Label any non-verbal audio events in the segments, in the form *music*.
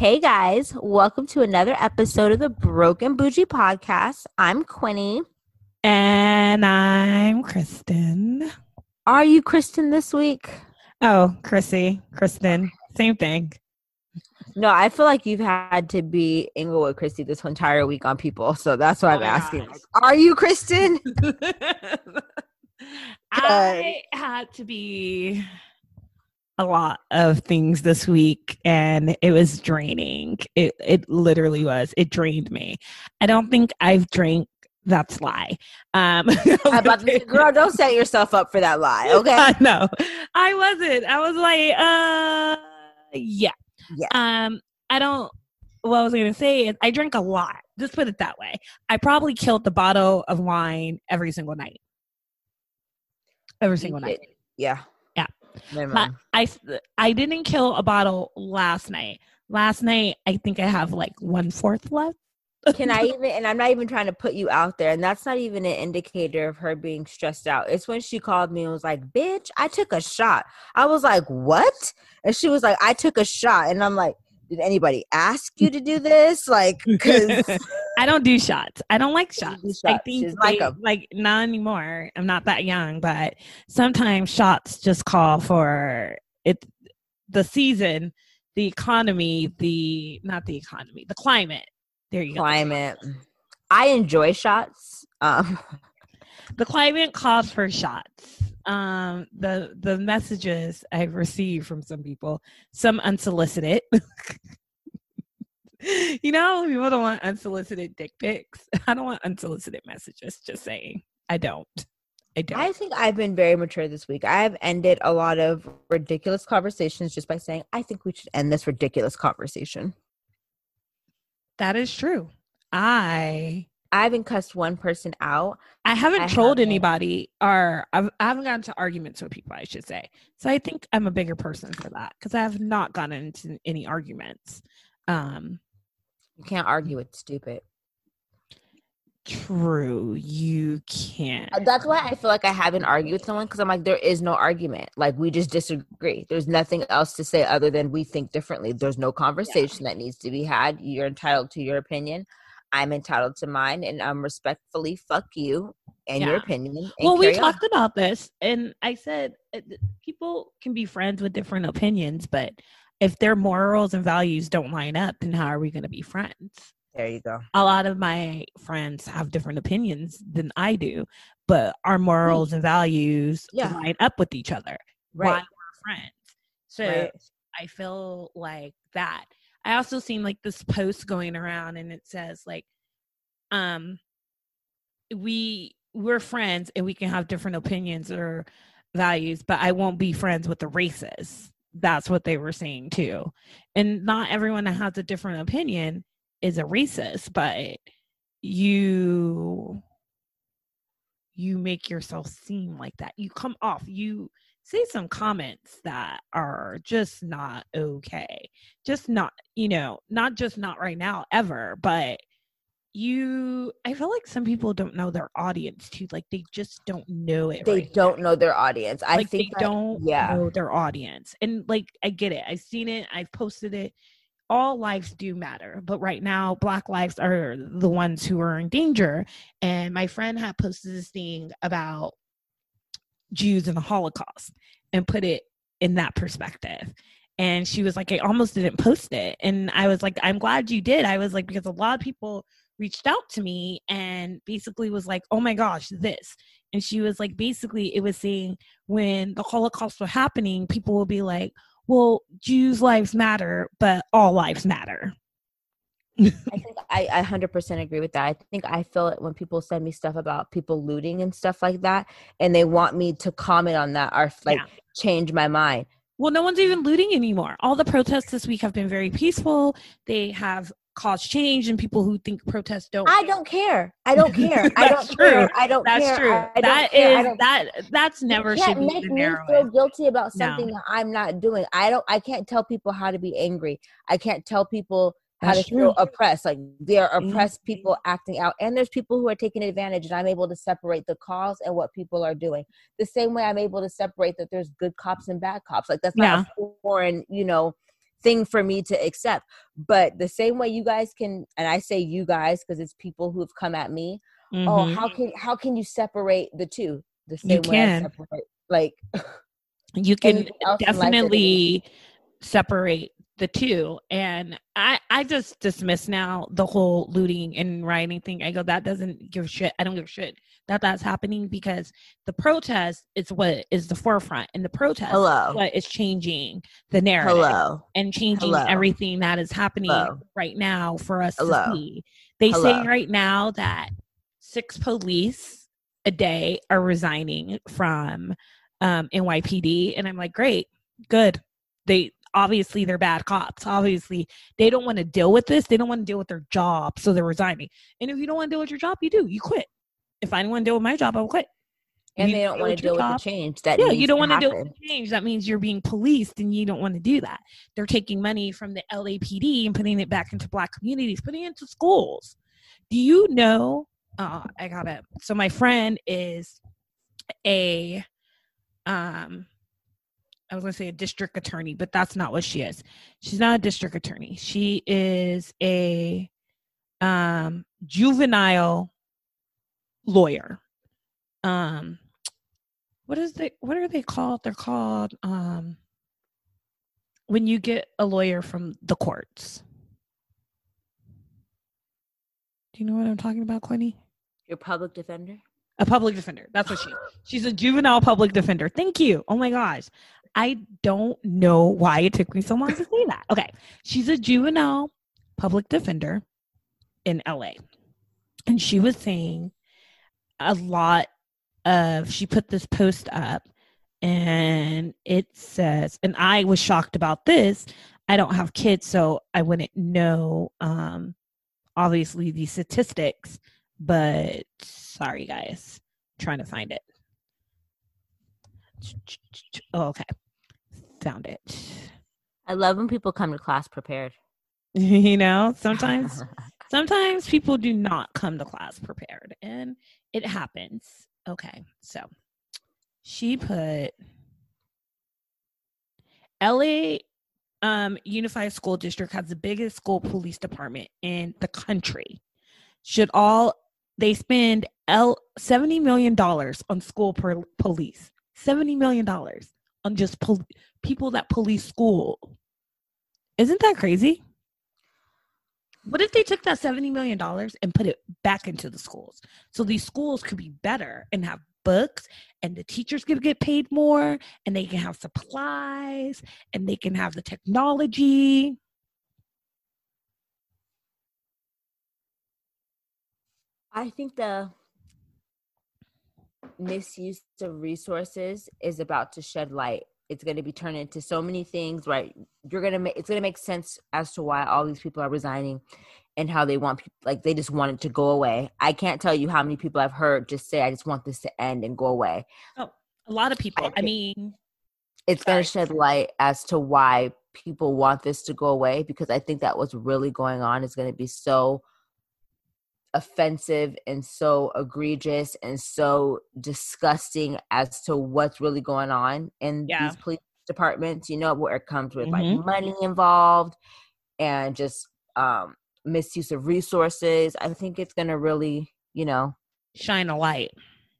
Hey guys, welcome to another episode of the Broken Bougie Podcast. I'm Quinny. And I'm Kristen. Are you Kristen this week? Oh, Chrissy, Kristen, same thing. No, I feel like you've had to be Inglewood Christy this entire week on people, so that's why I'm Oh asking. gosh. Are you Kristen? *laughs* I had to be a lot of things this week and it was draining. It it literally was. It drained me. I don't think I've drank that's lie. Um about to *laughs* girl, don't set yourself up for that lie, *laughs* okay? I know. I wasn't. I was like, uh yeah. Yeah. Um, I don't what I was gonna say is I drink a lot. Just put it that way. I probably killed the bottle of wine every single night. Every single night. Yeah. Yeah. Never But mind. I I didn't kill a bottle last night. Last night I think I have like one fourth left. Can I *laughs* even, and I'm not even trying to put you out there, and that's not even an indicator of her being stressed out. It's when she called me and was like, Bitch, I took a shot. I was like, What? And she was like, I took a shot. And I'm like, Did anybody ask you *laughs* to do this? Like, because *laughs* I don't do shots. I don't like shots. do I think She's like they- like not anymore. I'm not that young, but sometimes shots just call for it. The season, the economy, the not the economy, the climate. There you go. climate. I enjoy shots. Um, *laughs* The climate calls for shots. Um, the the messages I've received from some people, some unsolicited. *laughs* you know, people don't want unsolicited dick pics. *laughs* I don't want unsolicited messages. Just saying, I don't. I don't. I think I've been very mature this week. I have ended a lot of ridiculous conversations just by saying, I think we should end this ridiculous conversation. that is true. I I haven't cussed one person out. I haven't I trolled haven't. anybody, or I've, I haven't gotten to arguments with people. I should say. So I think I'm a bigger person for that because I have not gotten into any arguments. Um, You can't argue with stupid. True, you can't. Uh, That's why I feel like I haven't argued with someone because I'm like, there is no argument. Like, we just disagree. There's nothing else to say other than we think differently. There's no conversation that needs to be had. You're entitled to your opinion. I'm entitled to mine. And I'm respectfully fuck you and your opinion. and Well, we on. talked about this, and I said uh, people can be friends with different opinions, but if their morals and values don't line up, then how are we going to be friends? There you go. A lot of my friends have different opinions than I do, but our morals and values Yeah. line up with each other. Why Right. we're friends. So right. I feel like that. I also seen like this post going around and it says like um we we're friends and we can have different opinions or values, but I won't be friends with the races. That's what they were saying too. And not everyone that has a different opinion is a racist, but you you make yourself seem like that. You come off, you say some comments that are just not okay. Just not, you know, not just not right now, ever, but you I feel like some people don't know their audience too. Like they just don't know it. They right don't now. know their audience. I like think they that- don't yeah. know their audience. And like I get it. I've seen it, I've posted it. All lives do matter, but right now, Black lives are the ones who are in danger. And my friend had posted this thing about Jews in the Holocaust and put it in that perspective. And she was like, I almost didn't post it. And I was like, I'm glad you did. I was like, because a lot of people reached out to me and basically was like, oh my gosh, this. And she was like, basically, it was saying when the Holocaust was happening, people will be like, well, Jews' lives matter, but all lives matter. I think I, I 100% agree with that. I think I feel it when people send me stuff about people looting and stuff like that, and they want me to comment on that or like Yeah. change my mind. Well, no one's even looting anymore. All the protests this week have been very peaceful. They have caused change, and people who think protests don't. I don't care. I don't *laughs* care. I don't That's care. true. I don't That's care. true. I, That. I is that. That's never should be make me feel guilty about something that I'm not doing. I don't. I can't tell people how to be angry. I can't tell people how That's to feel true. oppressed. Like there are Mhm. oppressed people acting out, and there's people who are taking advantage, and I'm able to separate the cause and what people are doing. The same way I'm able to separate that there's good cops and bad cops. Like that's not a foreign, you know, thing for me to accept. But the same way you guys can, and I say you guys because it's people who've come at me. Mm-hmm. Oh, how can how can you separate the two? The same you can. Separate, like you *laughs* can definitely separate the two and i i just dismiss now the whole looting and rioting thing i go that doesn't give shit i don't give shit that that's happening because the protest is what is the forefront and the protest Hello. what is changing the narrative Hello. and changing Hello. everything that is happening Hello. right now for us Hello. to see they Hello. say right now that six police a day are resigning from um, NYPD, and I'm like, great, good. They obviously they're bad cops. Obviously, they don't want to deal with this. They don't want to deal with their job, so they're resigning. And if you don't want to deal with your job, you do. You quit. If I don't want to deal with my job, I will quit. and You they don't want to deal with the change that Yeah, you don't want to deal with the change. That means you're being policed, and you don't want to do that. They're taking money from the LAPD and putting it back into black communities, putting it into schools. Do you know? Uh, I got it. So my friend is a, um, I was gonna say a district attorney, but that's not what she is. She's not a district attorney. She is a um, juvenile lawyer. Um, what is the What are they called? They're called um, when you get a lawyer from the courts. Do you know what I'm talking about, Quinny? Your public defender. A public defender. That's what she. Is. She's a juvenile public defender. Thank you. Oh my gosh. I don't know why it took me so long to say that. Okay. She's a juvenile public defender in LA. And she was saying a lot of she put this post up and it says and I was shocked about this. I don't have kids so I wouldn't know um obviously the statistics but sorry guys trying to find it oh, okay. Found it. I love when people come to class prepared. *laughs* you know sometimes *laughs* sometimes people do not come to class prepared and it happens. Okay so she put la um, unified school district has the biggest school police department in the country. Should all they spend L 70 million dollars on school per police 70 million dollars on just pol- people that police school. Isn't that crazy? What if they took that 70 million dollars and put it back into the schools so these schools could be better and have books and the teachers could get paid more and they can have supplies and they can have the technology? I think the misuse of resources is about to shed light. It's going to be turned into so many things, right? You're going to make it's going to make sense as to why all these people are resigning and how they want people like they just want it to go away. I can't tell you how many people I've heard just say I just want this to end and go away. oh a lot of people i think- mean It's going to shed light as to why people want this to go away because I think that what's really going on is going to be so offensive and so egregious and so disgusting as to what's really going on in Yeah. these police departments you know where it comes with Mhm. like money involved and just um misuse of resources i think it's going to really you know shine a light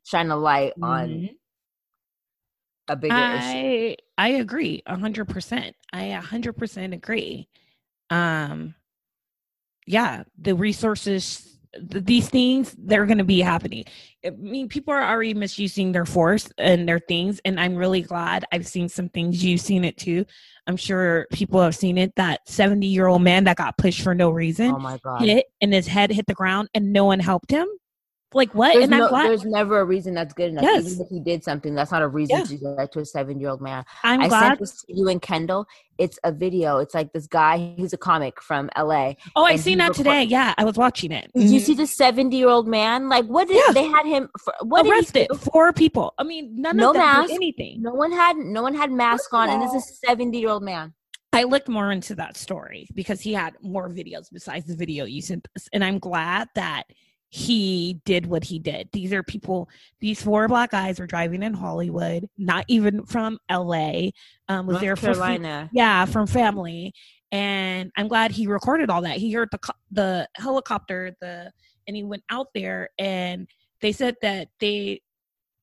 shine a light on Mhm. a bigger issue I I agree a hundred percent. I a hundred percent agree. Um, yeah, the resources, these things, they're going to be happening. I mean, people are already misusing their force and their things, and I'm really glad I've seen some things. You've seen it too. I'm sure people have seen it. That 70 year old man that got pushed for no reason oh my god hit, and his head hit the ground, and no one helped him. Like what? there's, no, there's never a reason that's good enough. Yes. Even if he did something, that's not a reason Yeah. to do that to a seven year old man. I'm I glad. sent this to you and Kendall. It's a video. It's like this guy. He's a comic from LA. Oh, I seen that record- today. Yeah, I was watching it. Did you mm-hmm. see the seventy year old man? Like, what did Yeah. they had him? For, what arrested four people. I mean, none No of them mask. did anything. No one had. No one had mask on, and this is a seventy year old man. I looked more into that story because he had more videos besides the video you sent us, and I'm glad that he did what he did. These are people. These four black guys were driving in Hollywood, not even from L.A. Um, was North there for Carolina. yeah, from family. and I'm glad he recorded all that. He heard the the helicopter, the and he went out there, and they said that they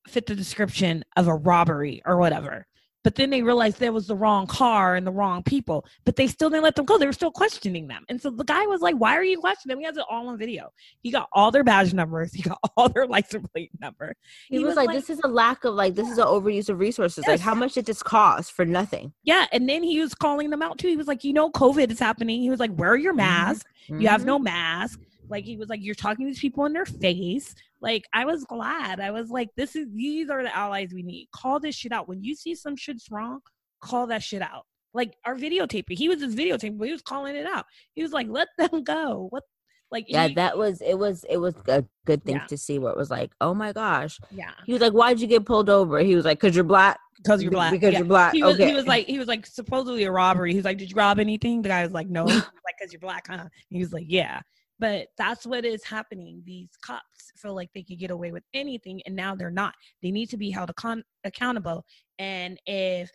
fit the description of a robbery or whatever. But then they realized there was the wrong car and the wrong people, but they still didn't let them go. They were still questioning them. And so the guy was like, Why are you questioning them? He has it all on video. He got all their badge numbers, he got all their *laughs* license plate number. He, he was, was like, like, This is a lack of like, this is an overuse of resources. Yes. Like, how much did this cost for nothing? Yeah. And then he was calling them out too. He was like, You know, COVID is happening. He was like, Wear your mm-hmm. mask. Mm-hmm. You have no mask. Like he was like, You're talking to these people in their face. Like I was glad. I was like, This is these are the allies we need. Call this shit out. When you see some shit's wrong, call that shit out. Like our videotaping. He was just videotaping, but he was calling it out. He was like, Let them go. What like yeah he, that was it was it was a good thing yeah. to see where it was like oh my gosh yeah he was like why'd you get pulled over he was like because you're black because you're black because yeah. you're black he was, okay he was like he was like supposedly a robbery he's like did you rob anything the guy was like no like because you're black huh he was like yeah but that's what is happening. These cops feel like they could get away with anything, and now they're not. They need to be held account- accountable. And if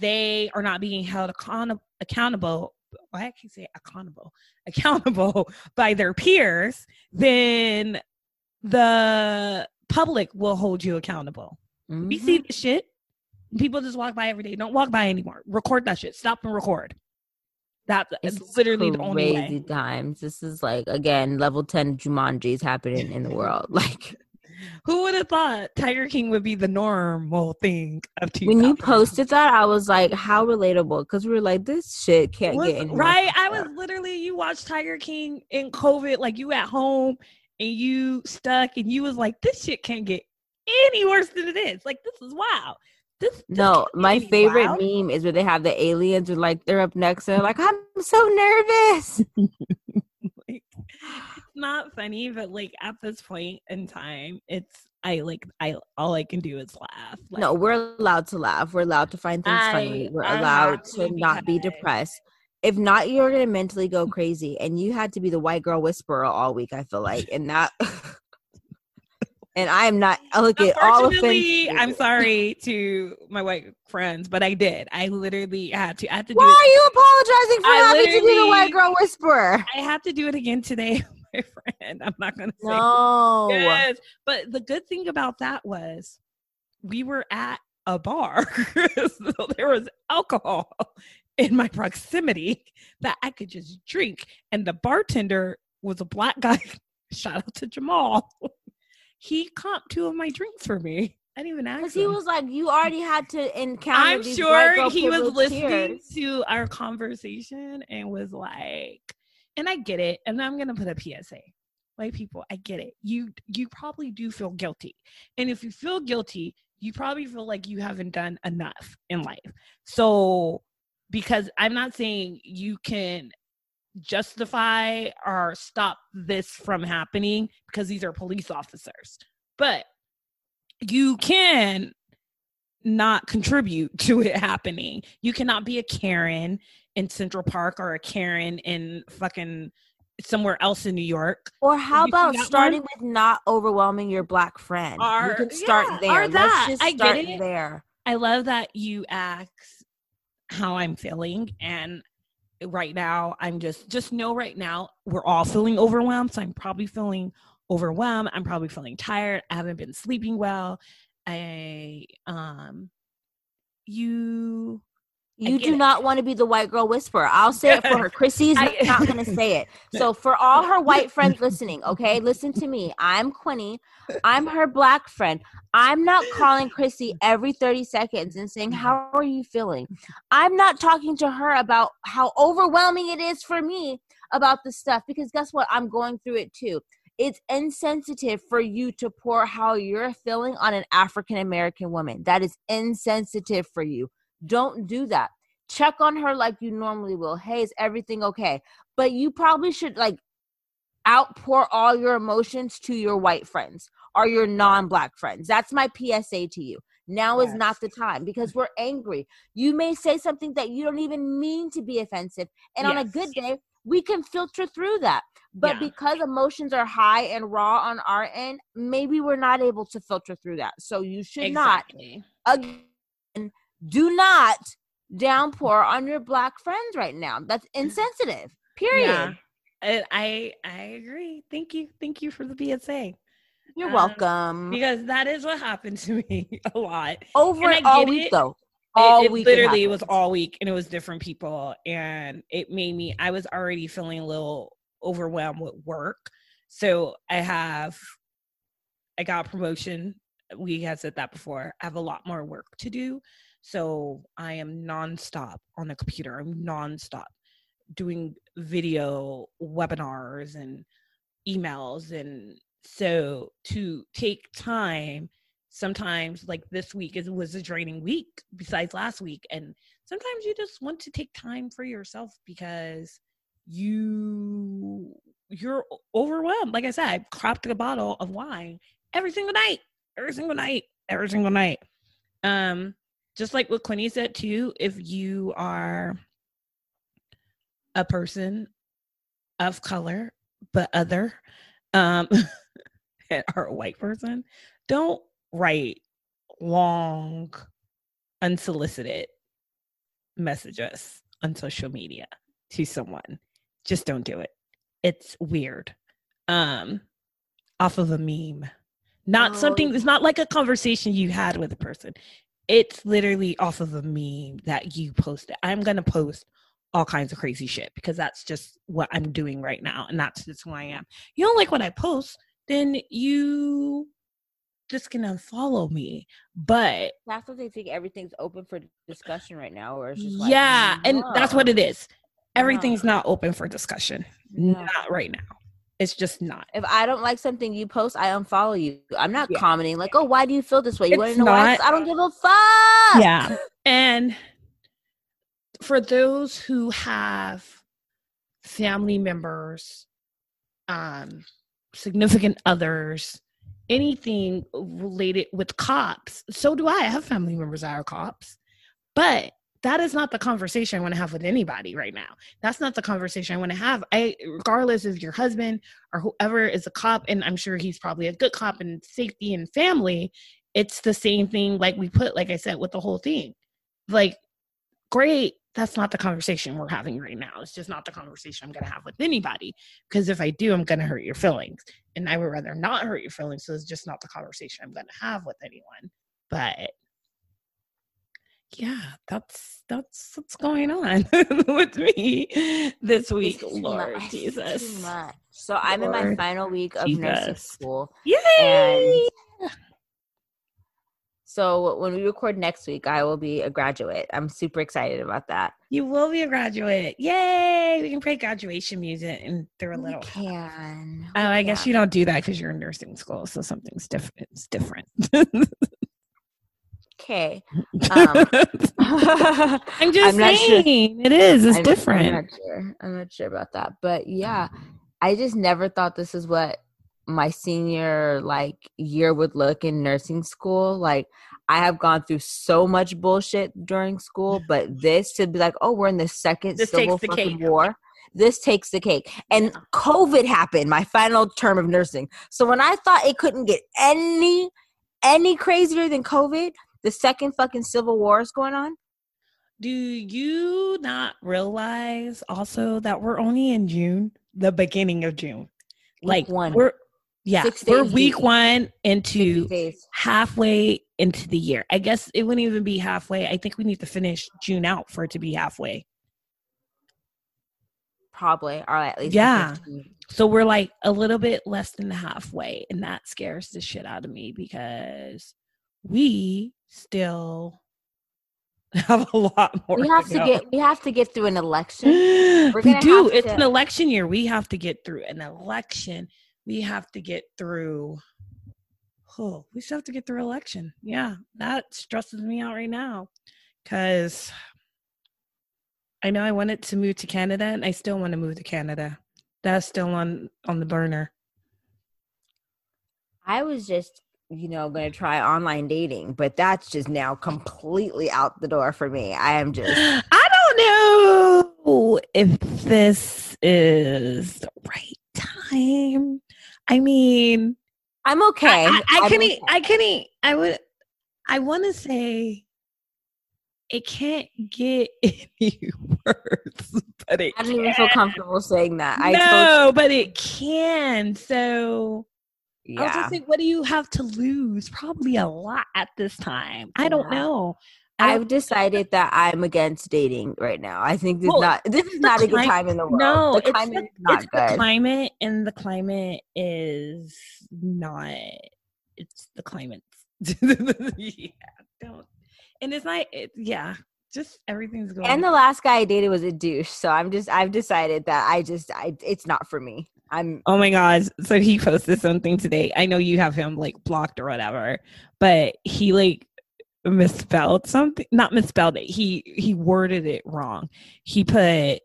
they are not being held account- accountable, I can't say accountable, *laughs* accountable by their peers, then the public will hold you accountable. Mm-hmm. We see the shit. People just walk by every day. Don't walk by anymore. Record that shit. Stop and record. That's uh, it's literally the only way. times. This is like again level ten Jumanji is happening in the world. *laughs* Like, *laughs* who would have thought Tiger King would be the normal thing of TV? When you posted that, I was like, how relatable? Because we were like, this shit can't was, get any right. I was literally you watched Tiger King in COVID, like you at home and you stuck, and you was like, this shit can't get any worse than it is. Like this is wow. This, this no, my favorite wild. meme is where they have the aliens and like they're up next and they're like, I'm so nervous. *laughs* like, *laughs* it's not funny, but like at this point in time, it's I like I all I can do is laugh. Like, no, we're allowed to laugh. We're allowed to find things I, funny. We're I allowed to not be depressed. If not, you're gonna mentally go crazy. And you had to be the white girl whisperer all week, I feel like. And that *laughs* and I am not. I look at all offense. *laughs* I'm sorry to my white friends, but I did. I literally had to. I had to. Why are you apologizing for I having to be the white girl whisperer? I have to do it again today, *laughs* my friend. I'm not gonna say no. Yes, but the good thing about that was we were at a bar, *laughs* so there was alcohol in my proximity that I could just drink, and the bartender was a black guy. Shout out to Jamal he comped two of my drinks for me. I didn't even ask. Because he was like, you already had to encounter. I'm sure he was listening to our conversation and was like, and I get it. And I'm gonna put a PSA. White people, I get it. You you probably do feel guilty, and if you feel guilty, you probably feel like you haven't done enough in life. So, because I'm not saying you can justify or stop this from happening because these are police officers. But you can not contribute *laughs* to it happening. You cannot be a Karen in Central Park or a Karen in fucking somewhere else in New York. Or how about starting one? with not overwhelming your black friend? Or, you can start yeah, there. Let's just I start there. I love that you ask how I'm feeling and right now i'm just just know right now we're all feeling overwhelmed so i'm probably feeling overwhelmed i'm probably feeling tired i haven't been sleeping well i um you you do it. not want to be the white girl whisperer. I'll say it for her. Chrissy's *laughs* I, not going to say it. *laughs* So for all her white friends listening, okay, listen to me. I'm Quinny. I'm her black friend. I'm not calling Chrissy every 30 seconds and saying, mm-hmm. How are you feeling? I'm not talking to her about how overwhelming it is for me about the stuff because guess what? I'm going through it too. It's insensitive for you to pour how you're feeling on an African American woman. That is insensitive for you. Don't do that. Check on her like you normally will. Hey, is everything okay? But you probably should like outpour all your emotions to your white friends or your non-black friends. That's my PSA to you. Now yes. is not the time because we're angry. You may say something that you don't even mean to be offensive. And yes. on a good day, we can filter through that. But yeah. because emotions are high and raw on our end, maybe we're not able to filter through that. So you should exactly. not again do not downpour on your black friends right now. That's insensitive. Period. Yeah. I, I agree. Thank you. Thank you for the PSA. You're Um, welcome. Because that is what happened to *laughs* me a lot. Over and all week it. though. All it, week. it literally was all week and it was different people and it made me i was already feeling a little overwhelmed with work so i have i got promotion we had said that before i have a lot more work to do so i am nonstop on the computer. I'm nonstop doing video webinars and emails and so to take time sometimes like this week is was a draining week besides last week and sometimes you just want to take time for yourself because you you're overwhelmed. Like i said i cropped a bottle of wine every single night every single night every single night. Um just like what quinny said too if you are a person of color but other um *laughs* or a white person don't write long unsolicited messages on social media to someone. Just don't do it. It's weird. Um off of a meme. Not Oh, something it's not like a conversation you had with a person it's literally off of a meme that you posted i'm gonna post all kinds of crazy shit because that's just what i'm doing right now and that's just who i am. You don't like what i post then you just can unfollow me. But That's what they think everything's open for discussion right now, or it's just like, yeah and that's what it is. everything's not open for discussion. No. not right now it's just not If I don't like something you post, I unfollow you. I'm not Yeah. commenting like, "Oh, why do you feel this way?" You want to know why? not- 'Cause I don't give a fuck. yeah and for those who have family members um significant others anything related with cops so do i I have family members that are cops but that is not the conversation i want to have with anybody right now. That's not the conversation i want to have. I regardless if your husband or whoever is a cop and i'm sure he's probably a good cop in safety and family it's the same thing like we put like i said with the whole thing. Like great that's not the conversation we're having right now. It's just not the conversation i'm going to have with anybody because if i do i'm going to hurt your feelings. And i would rather not hurt your feelings so it's just not the conversation i'm going to have with anyone. But yeah that's that's what's going on *laughs* with me this week It's too lord much. Jesus Too much. So I'm in my final week of nursing school. yay So when we record next week, I will be a graduate. I'm super excited about that. you will be a graduate yay we can play graduation music and throw a We little can. Oh, I guess you don't do that because you're in nursing school, so something's different. It's different. *laughs* Okay. *laughs* Um, *laughs* I'm just I'm not sure. saying it is. It's I'm- different. I'm not sure. I'm not sure about that, but yeah, I just never thought this is what my senior like year would look in nursing school. Like I have gone through so much bullshit during school, but this to be like, oh, we're in the second This civil the fucking cake. war. This takes the cake. And COVID happened, my final term of nursing. So when I thought it couldn't get any any crazier than COVID, the second fucking civil war is going on. Do you not realize also that we're only in June, the beginning of June? like one. we're yeah, Six we're week deep. one into halfway into the year. I guess it wouldn't even be halfway. I think we need to finish June out for it to be halfway. Probably, or at least Yeah. So we're like a little bit less than halfway, and that scares the shit out of me because we still *laughs* have a lot more. We have to go. get we have to get through an election. *gasps* we do. It's to- an election year. We have to get through an election. We have to get through. Oh, we still have to get through election. Yeah, that stresses me out right now because I know I wanted to move to Canada, and I still want to move to Canada. That's still on on the burner. I was just, you know, going to try online dating, but that's just now completely out the door for me. I am just *gasps* I don't know if this is the right time. I mean, I'm okay. I, I, I can okay. eat. I can eat. I would. I want to say it can't get *laughs* any worse. But it I don't even feel comfortable saying that. I no, but it can. So told I was yeah. just like, what do you have to lose? Probably a lot at this time. I don't Yeah. know. I I've decided that I'm against dating right now. I think this Well, not this is not a good clim- time in the world. no, the it's climate the, is not it's the climate, and the climate is not. It's the climate. *laughs* yeah, don't. And it's not. It, yeah, just everything's going. and the last guy I dated was a douche, so I'm just I've decided that I just I it's not for me. I'm Oh my god. So he posted something today. I know you have him like blocked or whatever, but he like misspelled something, not misspelled it. He he worded it wrong. He put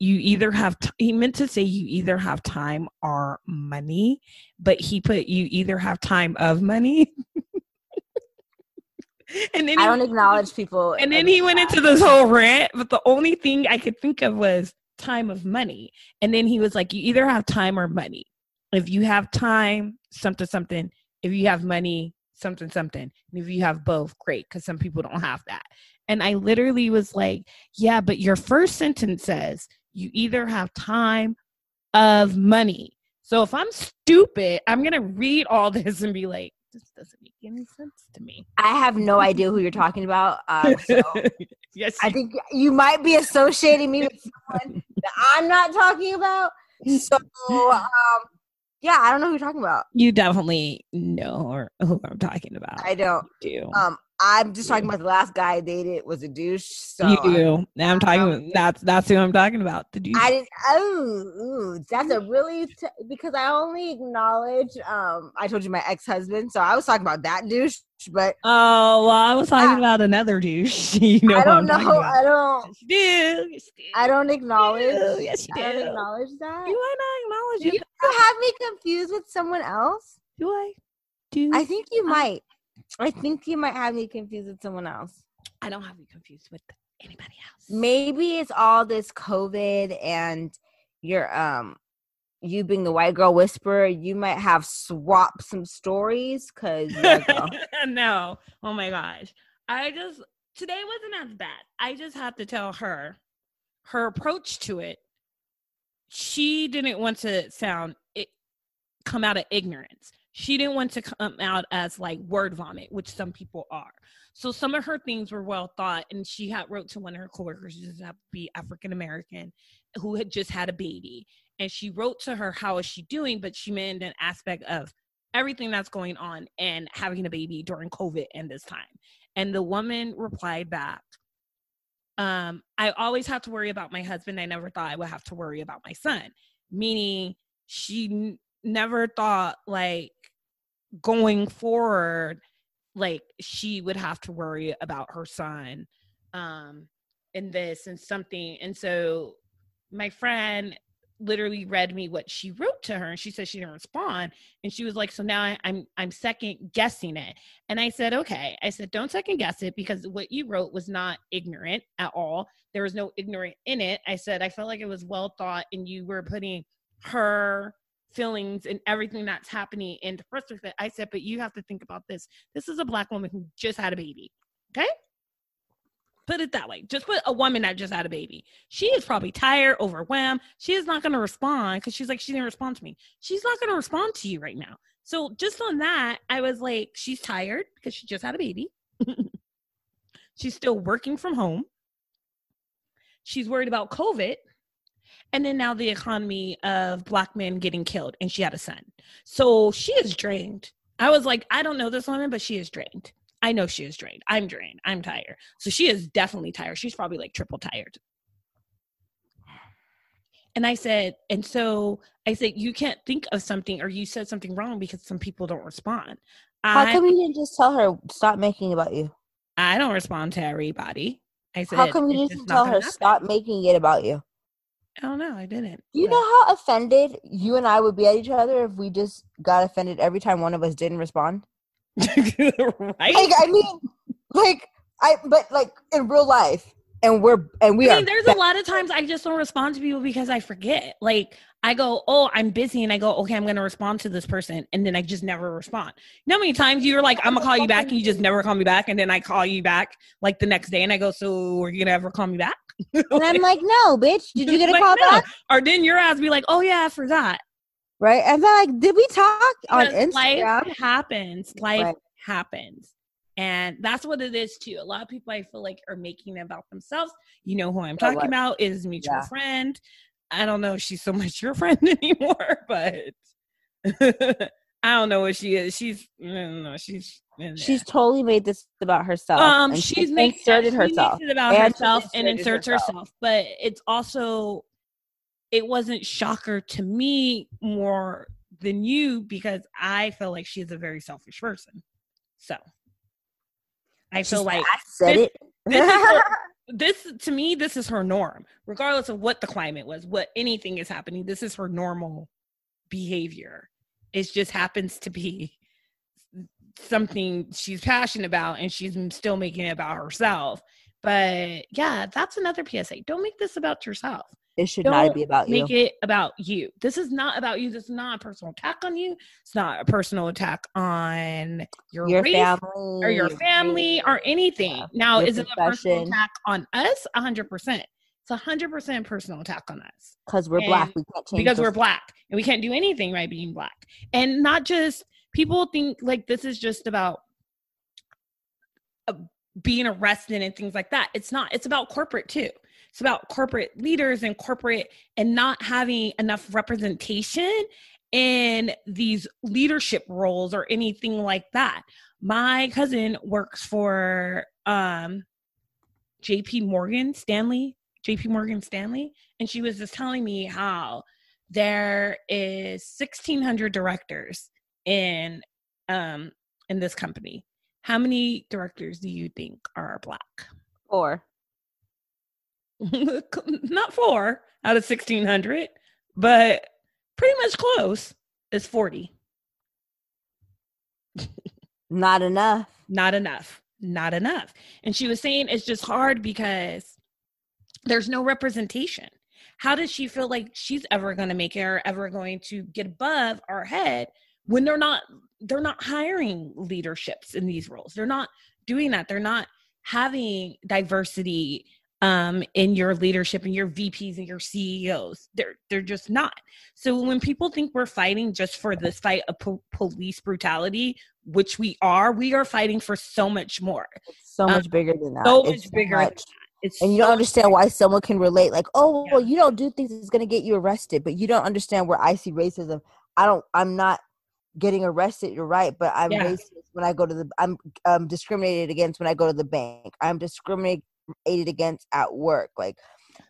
you either have t- he meant to say you either have time or money, but he put you either have time of money. *laughs* and then I don't acknowledge people. and then he went into this whole rant, but the only thing I could think of was time of money. And then he was like, You either have time or money. If you have time, something, something. If you have money, something, something. And if you have both, great, because some people don't have that. And I literally was like, Yeah, but your first sentence says you either have time of money. So if I'm stupid, I'm going to read all *laughs* this and be like, This doesn't any sense to me. I have no idea who you're talking about. Um, so *laughs* yes, I think you might be associating me with someone that I'm not talking about. So um, yeah, I don't know who you're talking about. You definitely know or who I'm talking about. I don't. do. Um, I'm just talking about the last guy I dated was a douche. So you I- do. Now I'm talking. um, that's that's who I'm talking about. The dude. I didn't. Oh, ooh, that's a really *laughs* t- because I only acknowledge. Um, I told you my ex husband, so I was talking about that douche. But oh well, I was talking about another douche. *laughs* you know I don't know. I don't. Yes, you do. Yes, do. I don't acknowledge. do. Yes, you I don't acknowledge that. Do I not acknowledge Do you? you have me confused with someone else? Do I? Do I think you I- might. I think you might have me confused with someone else. I don't have you confused with anybody else. Maybe it's all this COVID and your um you being the white girl whisperer. You might have swapped some stories because *laughs* no. Oh my gosh. I just today wasn't as bad. I just have to tell her her approach to it. She didn't want to sound it come out of ignorance. She didn't want to come out as like word vomit, which some people are. So some of her things were well thought, and she had wrote to one of her coworkers, who just happened to be African American, who had just had a baby, and she wrote to her, "How is she doing?" But she meant an aspect of everything that's going on and having a baby during COVID and this time. And the woman replied back, um, I always have to worry about my husband. I never thought I would have to worry about my son. Meaning she n- never thought like going forward, like she would have to worry about her son um in this and something. And so my friend literally read me what she wrote to her and she said she didn't respond. And she was like so now I, i'm i'm second guessing it. And i said okay. I said don't second guess it because what you wrote was not ignorant at all. There was no ignorant in it. I said i felt like it was well thought and you were putting her feelings and everything that's happening into perspective i said but you have to think about this. This is a black woman who just had a baby okay? Put it that way. Just put a woman that just had a baby. She is probably tired overwhelmed. She is not going to respond because she's like she didn't respond to me. She's not going to respond to you right now. So just on that i was like she's tired because she just had a baby. *laughs* She's still working from home. She's worried about covid and then now the economy of black men getting killed and she had a son so she is drained i was like i don't know this woman but she is drained I know she is drained. I'm drained. I'm tired. So she is definitely tired. She's probably like triple tired. And I said, and so I said, you can't think of something or you said something wrong because some people don't respond. How I, come you didn't just tell her stop making it about you? I don't respond to everybody. I said, How come you didn't just tell her happen." stop making it about you? I don't know. I didn't. Do you know how offended you and I would be at each other if we just got offended every time one of us didn't respond? *laughs* right? Like, I mean, like, I, but like in real life, and we're and we I are. mean, there's a lot of times I just don't respond to people because I forget. Like I go, oh, I'm busy, and I go, okay, I'm gonna respond to this person, and then I just never respond. You know how many times you're like, I'm gonna call you back, and you just never call me back, and then I call you back like the next day, and I go, so are you gonna ever call me back? *laughs* and I'm like, no, bitch. Did you get a Like, call no. back? Or then your ass be like, oh yeah, I forgot. Right? And then like, did we talk on Instagram? Life happens. Life Right. happens. And that's what it is too. A lot of people I feel like are making it about themselves. You know who I'm talking what? about is mutual Yeah. friend. I don't know if she's so *laughs* much your friend anymore, but *laughs* I don't know what she is. She's no, she's She's totally made this about herself. um and she's making inserted she herself. makes it about And herself and inserts herself. herself. But it's also it wasn't shocker to me more than you because I feel like she's a very selfish person. So I feel She's like I said this- it. this her- *laughs* this to me this is her norm regardless of what the climate was what anything is happening this is her normal behavior. It just happens to be something she's passionate about and she's still making it about herself. But yeah that's another psa don't make this about yourself it should don't not be about you. make it about you this is not about you this is not a personal attack on you it's not a personal attack on your, Your race family or your family or anything. Yeah. Now, is it a personal attack on us? A hundred percent. It's a hundred percent personal attack on us because we're black. We can't change because we're black and we can't do anything right being black. And not just people think like this is just about uh, being arrested and things like that. It's not. It's about corporate too. It's about corporate leaders and corporate and not having enough representation in these leadership roles or anything like that. My cousin works for um JP Morgan Stanley, JP Morgan Stanley, and she was just telling me how there is 1600 directors in um in this company. How many directors do you think are black? Or *laughs* Not four out of 1600, but pretty much close. It's 40. not enough. not enough not enough and she was saying it's just hard because there's no representation how does she feel like she's ever going to make it or ever going to get above our head when they're not they're not hiring leaderships in these roles they're not doing that they're not having diversity um in your leadership and your VPs and your CEOs they're they're just not so when people think we're fighting just for this fight of po- police brutality which we are we are fighting for so much more It's so Um, much bigger than that. so It's much bigger than that. it's And you don't understand why someone can relate, like, oh, Yeah. well, you don't do things that's going to get you arrested, but you don't understand where I see racism. I don't, I'm not getting arrested. You're right, but I'm Yeah. racist when I go to the, I'm um, discriminated against when I go to the bank. I'm discriminated against at work. Like,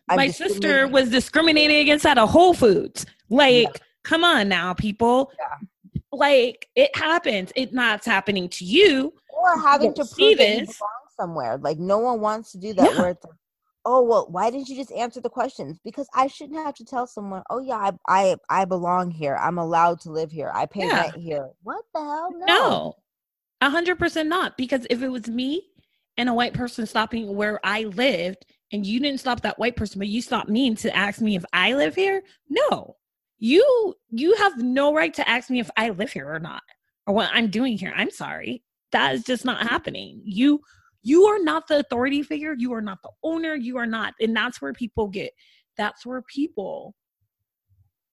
I'm my sister was discriminated against at a Whole Foods. Like, come on now, people. Like, it happens. It's not happening to you. or having to prove this. belong somewhere. Like, no one wants to do that. Yeah. Where it's like, oh, well, why didn't you just answer the questions? Because I shouldn't have to tell someone, oh yeah, I I, I belong here. I'm allowed to live here. I pay Yeah. rent here. What the hell? No. No, a hundred percent not. Because if it was me and a white person stopping where I lived, and you didn't stop that white person, but you stopped me to ask me if I live here, no, you you have no right to ask me if I live here or not, or what I'm doing here. I'm sorry, that is just not happening. You you are not the authority figure. You are not the owner. You are not, and that's where people get. That's where people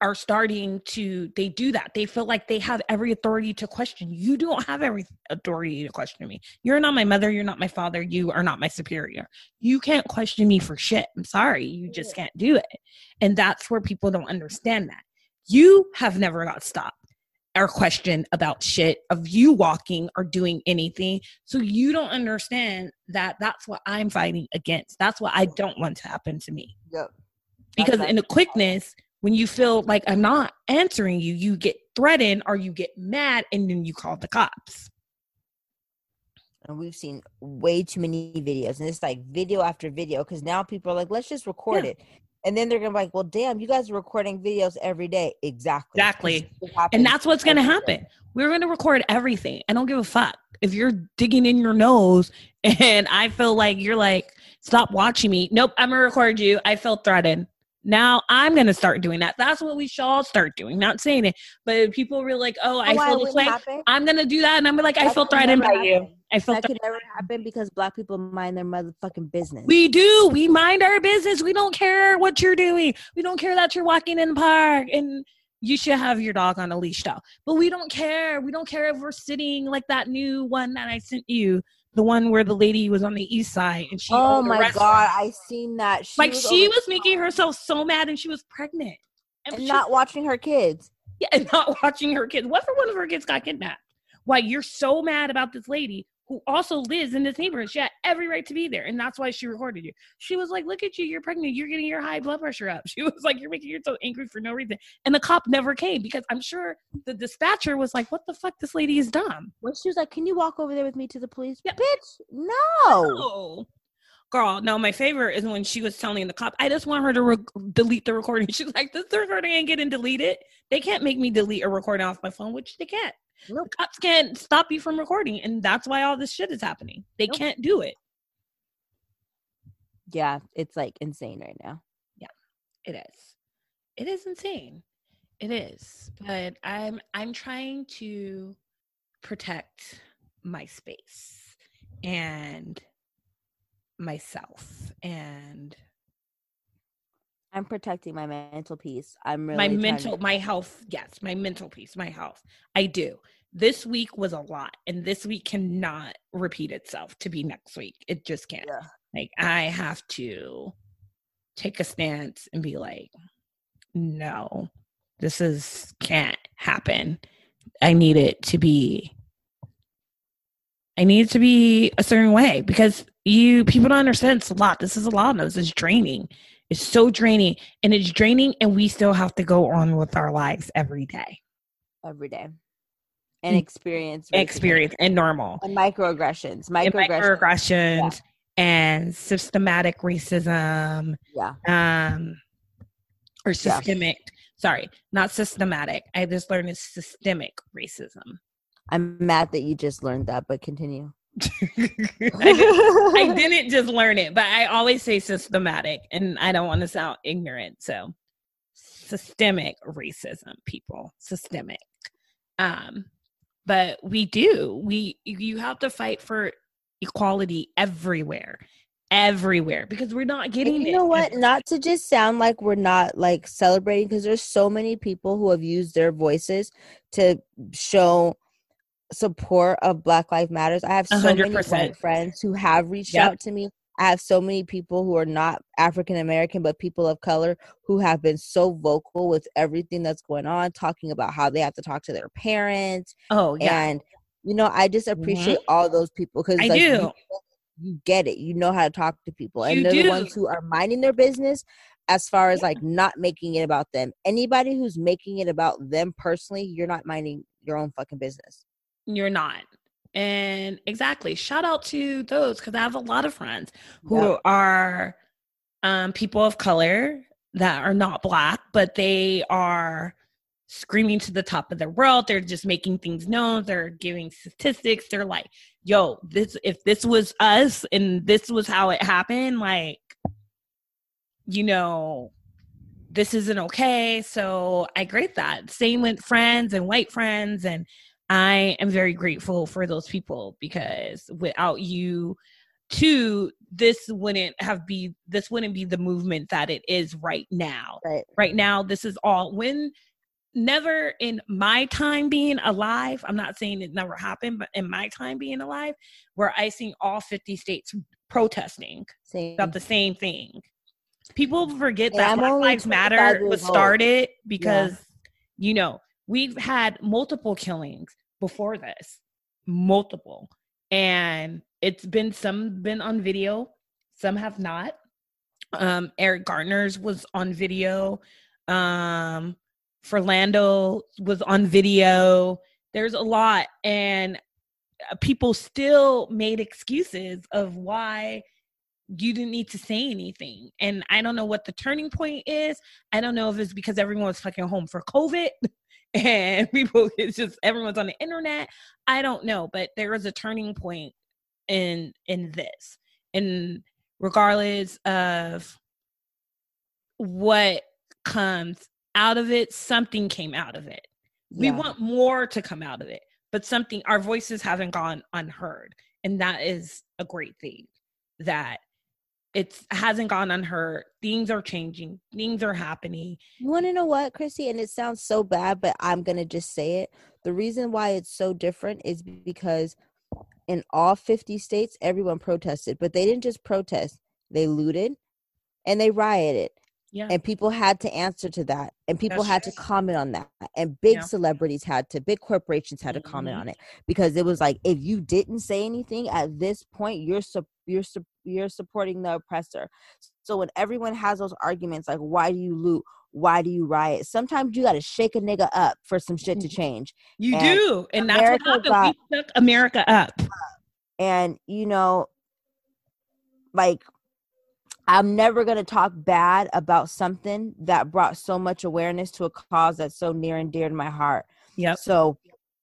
are starting to they do that. They feel like they have every authority to question. You don't have every authority to question me. You're not my mother you're not my father you are not my superior. You can't question me for shit. I'm sorry you just can't do it. And that's where people don't understand that. You have never got stopped or questioned about shit of you walking or doing anything. So you don't understand that that's what i'm fighting against. That's what i don't want to happen to me. Yep. because in the quickness when you feel like i'm not answering you you get threatened or you get mad and then you call the cops And we've seen way too many videos, and it's like video after video. Because now people are like, let's just record Yeah. it, and then they're gonna be like, well, damn, you guys are recording videos every day. Exactly. Exactly. And that's what's going to happen we're going to record everything i don't give a fuck if you're digging in your nose *laughs* and i feel like you're like Stop watching me. Nope, I'm gonna record you. I feel threatened. Now I'm gonna start doing that. That's what we should all start doing. Not saying it, but people were like, "Oh, I oh, why feel this way." happen? I'm gonna do that, and I'm like, "I feel threatened by you." I feel That could never happen because black people mind their motherfucking business. We do. We mind our business. We don't care what you're doing. We don't care that you're walking in the park and you should have your dog on a leash though. But we don't care. We don't care if we're sitting like that new one that I sent you, the one where the lady was on the east side and she oh my god, I seen that. She like was she was making herself so mad and she was pregnant. and she- not watching her kids. yeah, *laughs* and not watching her kids. What if one of her kids got kidnapped? Why you're so mad about this lady who also lives in this neighborhood? She had every right to be there, and that's why she recorded you. She was like, "Look at you, you're pregnant. You're getting your high blood pressure up." *laughs* She was like, "You're making yourself angry for no reason." And the cop never came because I'm sure the dispatcher was like, "What the fuck? This lady is dumb." When she was like, "Can you walk over there with me to the police?" Yeah. Bitch, no. Oh. Girl, no, my favorite is when she was telling the cop, I just want her to re- delete the recording. *laughs* She's like, this recording ain't getting deleted. They can't make me delete a recording off my phone, which they can't. Nope. cops can't stop you from recording and that's why all this shit is happening they Nope. can't do it Yeah, it's like insane right now. Yeah. It is it is insane it is but i'm i'm trying to protect my space and myself and I'm protecting my mental peace. I'm really my mental to- my health yes my mental peace my health. I do. This week was a lot and this week cannot repeat itself to be next week. It just can't. Yeah. like i have to take a stance and be like no this is can't happen. I need it to be i need it to be a certain way because you people don't understand it's a lot this is a lot of this is draining it's so draining and it's draining and we still have to go on with our lives every day every day and Mm. experience experience and normal and microaggressions. Microaggressions. microaggressions and systematic racism Yeah. um or Yeah. systemic sorry not systematic i just learned it's systemic racism I'm mad that you just learned that, but continue. *laughs* I, didn't, I didn't just learn it but i always say systematic and i don't want to sound ignorant so systemic racism people systemic um but we do we you have to fight for equality everywhere everywhere because we're not And getting you it know what? Not to just sound like we're not like celebrating, because there's so many people who have used their voices to show support of Black Lives Matters. I have so hundred many white friends who have reached Yep. out to me. I have so many people who are not African American but people of color who have been so vocal with everything that's going on, talking about how they have to talk to their parents. oh yeah And you know, I just mm-hmm. appreciate all those people because i like, do You, you get it. You know how to talk to people, and You they're do. the ones who are minding their business as far as like not making it about them. Anybody who's making it about them personally, you're not minding your own fucking business. You're not. And exactly shout out to those because i have a lot of friends who Yep. are um, people of color that are not black but they are screaming to the top of their world they're just making things known they're giving statistics they're like yo this if this was us and this was how it happened like you know this isn't okay. So i grade that. Same with friends and white friends and i am very grateful for those people because without you two this wouldn't have be this wouldn't be the movement that it is right now. Right. right now this is all when never in my time being alive i'm not saying it never happened but in my time being alive where i seen all 50 states protesting Same. about the same thing. People forget that black lives matter was started because you know we've had multiple killings before this multiple and it's been some been on video some have not. Um eric garner's was on video. Um Philando was on video. There's a lot and uh, people still made excuses of why you didn't need to say anything and i don't know what the turning point is. I don't know if it's because everyone's fucking home for covid *laughs* and people it's just everyone's on the internet i don't know but there is a turning point in in this and regardless of what comes out of it, something came out of it. We Yeah. want more to come out of it, but something, our voices haven't gone unheard. And that is a great thing that it hasn't gone unheard. Things are changing, things are happening. You want to know what, Chrissy? And it sounds so bad, but I'm going to just say it. The reason why it's so different is because in all 50 states, everyone protested, but they didn't just protest, they looted and they rioted. Yeah. And people had to answer to that. And people That's had to comment on that. And big Yeah. celebrities had to, big corporations had to comment Mhm. on it because it was like, if you didn't say anything at this point, you're, sup- you're, sup- you're supporting the oppressor. So when everyone has those arguments, like, why do you loot? Why do you riot? Sometimes you got to shake a nigga up for some shit to Mhm. change. You And do. And that's what America happened. we shook America up. and you know like i'm never going to talk bad about something that brought so much awareness to a cause that's so near and dear to my heart Yeah. so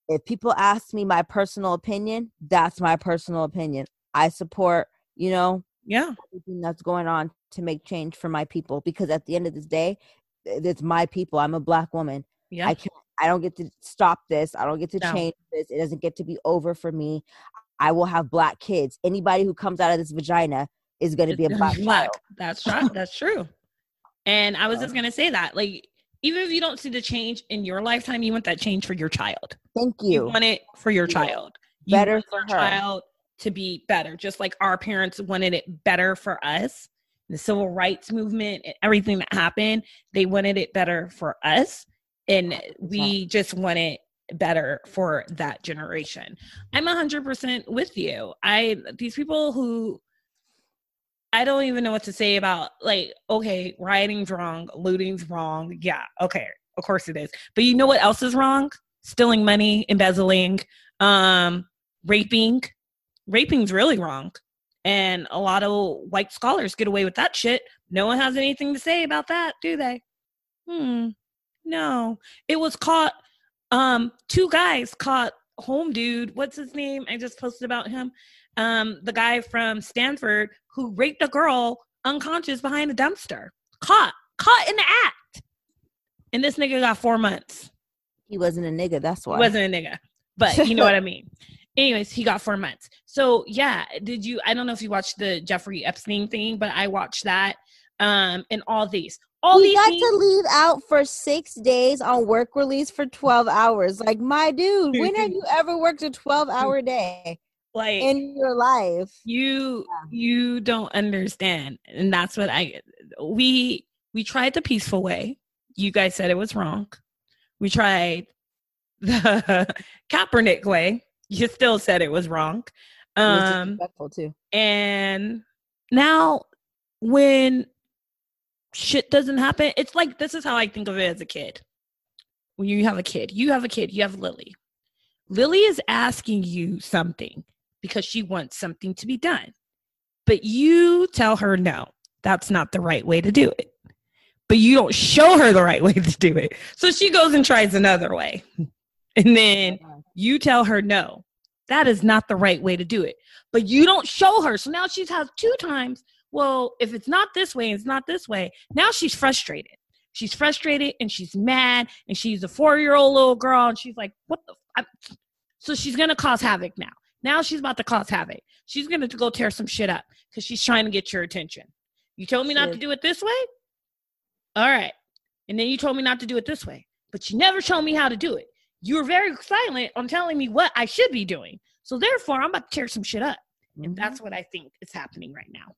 if people ask me my personal opinion that's my personal opinion i support you know Yeah. everything that's going on to make change for my people because at the end of this day it's my people i'm a black woman Yeah. I can't. I don't get to stop this. I don't get to No. change this. It doesn't get to be over for me. I will have black kids. Anybody who comes out of this vagina is going to be a black black. child. That's true. That's true. And I was just gonna say that, like, even if you don't see the change in your lifetime, you want that change for your child. Thank You, you. want it for your Yeah. child. You Better for her. child to be better, just like our parents wanted it better for us. The civil rights movement and everything that happened, they wanted it better for us, and we just want it better for that generation. I'm 100% with you. I these people who I don't even know what to say about like okay, rioting's wrong, looting's wrong. Yeah, okay, of course it is. But you know what else is wrong? Stealing money, embezzling, um, raping. Raping's really wrong. And a lot of white scholars get away with that shit. No one has anything to say about that, do they? Hmm. No. It was caught um two guys caught home dude, what's his name? I just posted about him. Um the guy from Stanford who raped a girl unconscious behind a dumpster. Caught. Caught in the act. And this nigga got 4 months. He wasn't a nigga. That's why. He wasn't a nigga, but you know *laughs* what I mean. Anyways, he got four months. So yeah, did you? I don't know if you watched the Jeffrey Epstein thing, but I watched that. Um, and all these, all he these got things, to leave out for six days on work release for 12 hours. Like, my dude, when have you ever worked a 12 *laughs* hour day like in your life? you, you don't understand, and that's what I. We we tried the peaceful way. You guys said it was wrong. We tried the *laughs* Kaepernick way. You still said it was wrong. It was Um, too. And now, when shit doesn't happen, it's like this is how I think of it as a kid. When you have a kid, you have a kid, you have Lily. Lily is asking you something because she wants something to be done. But you tell her, no, that's not the right way to do it. But you don't show her the right way to do it. So she goes and tries another way. *laughs* And then you tell her no. That is not the right way to do it. But you don't show her. So now she's had two times well if it's not this way it's not this way. Now she's frustrated. She's frustrated and she's mad and she's a four year old little girl and she's like what the f-? I-" so she's gonna cause havoc now. Now she's about to cause havoc. She's gonna go tear some shit up because she's trying to get your attention. You told me not to do it this way? All right. And then you told me not to do it this way. But you never showed me how to do it you were very silent on telling me what I should be doing. So therefore, I'm about to tear some shit up. And Mhm. that's what I think is happening right now.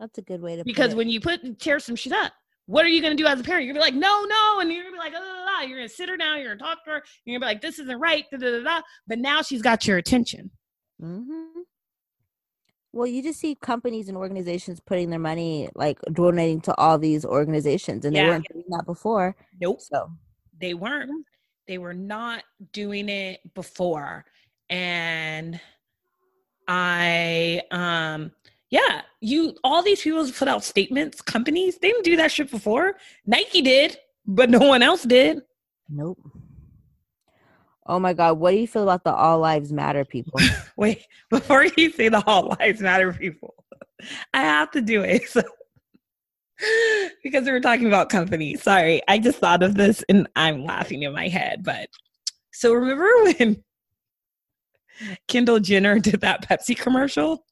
that's a good way to Because when you put tear some shit up, what are you gonna do as a parent? You're gonna be like, no, no, and you're gonna be like, la, la, la. you're gonna sit her down, you're gonna talk to her, you're gonna be like, this isn't right, da, da, da, da. But now she's got your attention. hmm Well, you just see companies and organizations putting their money, like donating to all these organizations, and they weren't doing that before. Nope. So They weren't. They were not doing it before. And I um yeah, you all these people put out statements, companies, they didn't do that shit before. Nike did, but no one else did. nope. Oh my God, what do you feel about the All Lives Matter people? *laughs* Wait, before you say the all lives matter people, *laughs* I have to do it. *laughs* So *laughs* because we were talking about company. Sorry, I just thought of this and I'm laughing in my head. But so remember *laughs* when Kendall Jenner did that Pepsi commercial?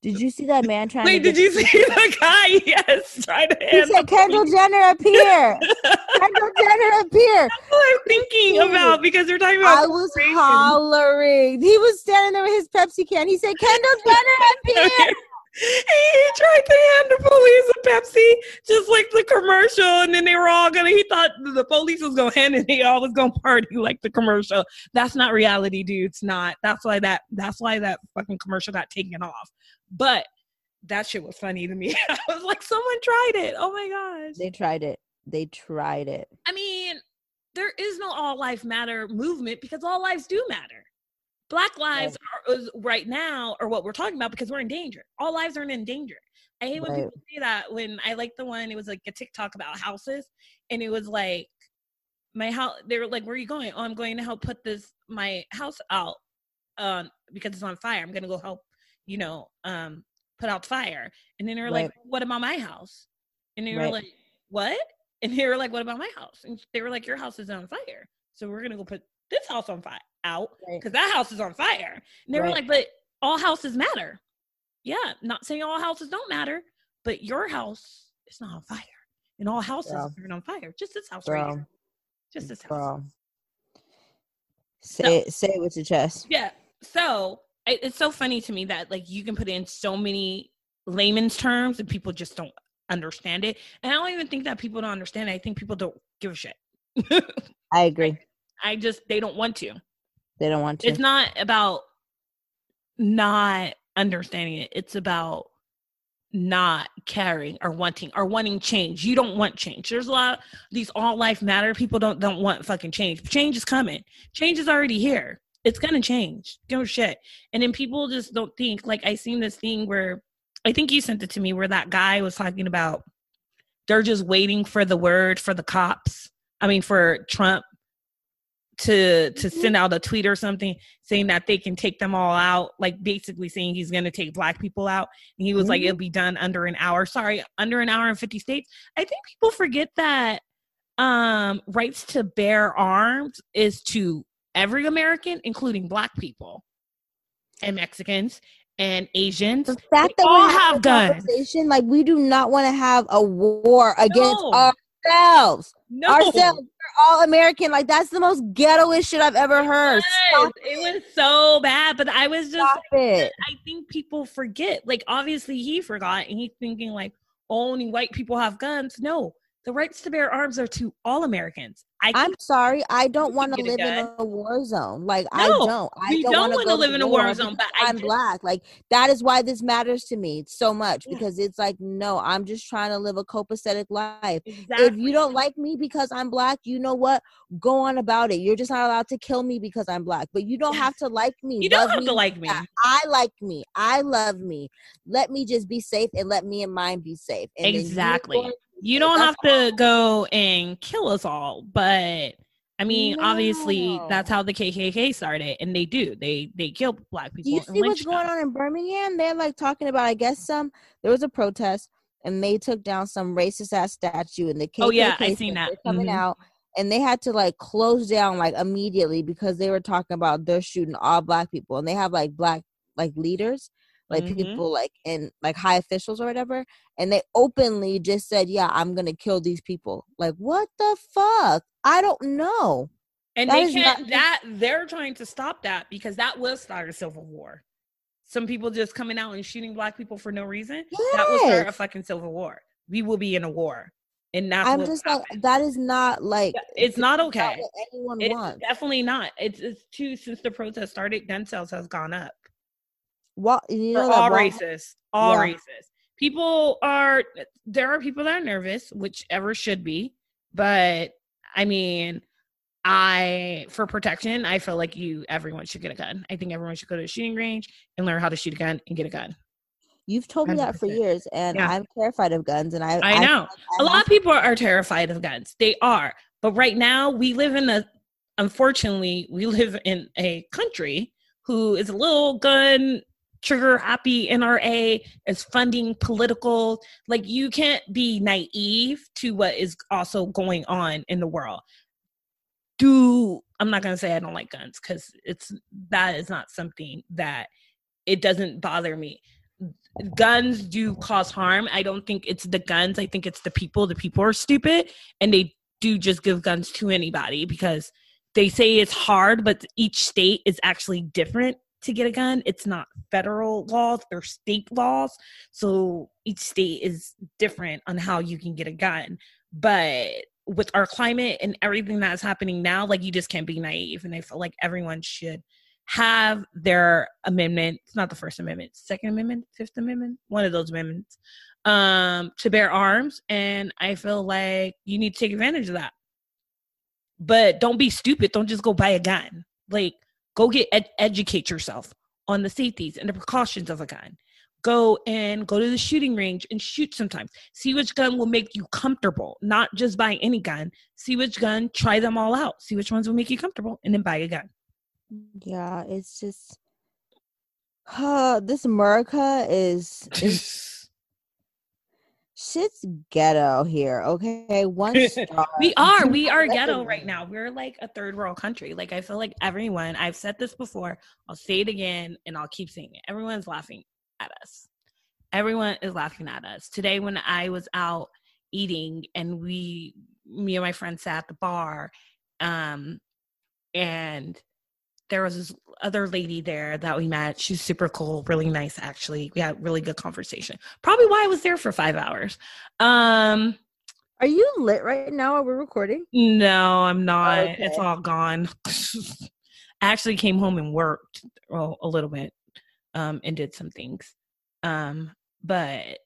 Did you see that man trying? Wait, did you see *laughs* the guy? Yes, trying to. He said, "Kendall Jenner appear." Kendall Jenner appear. That's what I'm thinking about because they're talking about. I was hollering. He was standing there with his Pepsi can. He said, "Kendall Jenner appear." He tried to hand the police a Pepsi, just like the commercial, and then they were all gonna. He thought the police was gonna hand it, they all was gonna party like the commercial. That's not reality, dude. It's not. That's why that. That's why that fucking commercial got taken off. But that shit was funny to me. *laughs* I was like, someone tried it. Oh my gosh. They tried it. They tried it. I mean, there is no all life matter movement because all lives do matter. Black lives right. are right now are what we're talking about because we're in danger. All lives aren't in danger. I hate when right. people say that. When I like the one, it was like a TikTok about houses, and it was like my house. They were like, "Where are you going?" Oh, I'm going to help put this my house out um, because it's on fire. I'm gonna go help, you know, um, put out fire. And then they were right. like, "What about my house?" And they were like, "What?" And they were like, "What about my house?" And they were like, "Your house is on fire, so we're gonna go put this house on fire." Out because right. that house is on fire. And they right. were like, but all houses matter. Yeah, not saying all houses don't matter, but your house is not on fire. And all houses Bro. are on fire. Just this house Bro. right here. Just this house. Say so, it, say it with your chest. Yeah. So it, it's so funny to me that like you can put in so many layman's terms and people just don't understand it. And I don't even think that people don't understand it. I think people don't give a shit. *laughs* I agree. I just they don't want to. They don't want to. It's not about not understanding it. It's about not caring or wanting or wanting change. You don't want change. There's a lot these all life matter people don't don't want fucking change. Change is coming. Change is already here. It's gonna change. Don't shit. And then people just don't think like I seen this thing where I think you sent it to me where that guy was talking about they're just waiting for the word for the cops. I mean for Trump to to send out a tweet or something saying that they can take them all out like basically saying he's going to take black people out and he was mm-hmm. like it'll be done under an hour sorry under an hour in 50 states i think people forget that um rights to bear arms is to every american including black people and mexicans and Asians. The fact that all have guns. Like we do not want to have a war against no. Ourselves. No. Ourselves are all American. Like that's the most ghettoish shit I've ever heard. It, it was so bad, but I was just Stop it. I think people forget. Like obviously he forgot and he's thinking like only white people have guns. No, the rights to bear arms are to all Americans. I am sorry, I don't want to live in a war zone. Like no, I don't. I don't, don't want to live in a war zone. But I'm just, black. Like that is why this matters to me so much yeah. because it's like no, I'm just trying to live a copacetic life. Exactly. If you don't like me because I'm black, you know what? Go on about it. You're just not allowed to kill me because I'm black. But you don't have to like me. You don't have to like me. I like me. I love me. Let me just be safe and let me and mine be safe. And exactly you don't have to go and kill us all, but I mean, no. obviously, that's how the KKK started, and they do. They they kill black people. Do you see what's going on in Birmingham? They're like talking about. I guess some there was a protest, and they took down some racist ass statue, and the KKK oh yeah, I seen that coming mm-hmm. out, and they had to like close down like immediately because they were talking about they're shooting all black people, and they have like black like leaders, like mm-hmm. people like in like high officials or whatever and they openly just said yeah i'm gonna kill these people like what the fuck i don't know and that they can't not- that they're trying to stop that because that will start a civil war some people just coming out and shooting black people for no reason yes. that will start a fucking civil war we will be in a war and that's I'm just like that is not like it's not okay. Not anyone it's wants. Definitely not. It's it's too since the protest started, gun sales has gone up what you know all racist all yeah. racist people are there are people that are nervous whichever should be but i mean i for protection i feel like you everyone should get a gun i think everyone should go to a shooting range and learn how to shoot a gun and get a gun You've told me 100%. that for years, and yeah. I'm terrified of guns. And I, I know I, a lot of people are terrified of guns. They are, but right now we live in a, unfortunately, we live in a country who is a little gun trigger happy NRA is funding political. Like you can't be naive to what is also going on in the world. Do I'm not gonna say I don't like guns because it's that is not something that it doesn't bother me. Guns do cause harm. I don't think it's the guns. I think it's the people. The people are stupid and they do just give guns to anybody because they say it's hard, but each state is actually different to get a gun. It's not federal laws, they're state laws. So each state is different on how you can get a gun. But with our climate and everything that's happening now, like you just can't be naive. And I feel like everyone should have their amendment. It's not the First Amendment, Second Amendment, Fifth Amendment, one of those amendments, um, to bear arms. And I feel like you need to take advantage of that. But don't be stupid. Don't just go buy a gun. Like Go get ed- educate yourself on the safeties and the precautions of a gun. Go and go to the shooting range and shoot sometimes. See which gun will make you comfortable, not just buy any gun. See which gun, try them all out. See which ones will make you comfortable and then buy a gun. Yeah, it's just uh, *sighs* this America is, is *laughs* shit's ghetto here. Okay, one *laughs* star. we are, we are *laughs* ghetto right now. We're like a third world country. Like I feel like everyone. I've said this before. I'll say it again, and I'll keep saying it. Everyone's laughing at us. Everyone is laughing at us. Today, when I was out eating, and we, me and my friend sat at the bar, um, and there was this other lady there that we met. She's super cool, really nice actually. We had really good conversation. Probably why I was there for 5 hours. Um Are you lit right now while we're recording? No, I'm not. Okay. It's all gone. *laughs* I actually came home and worked well, a little bit um and did some things. Um but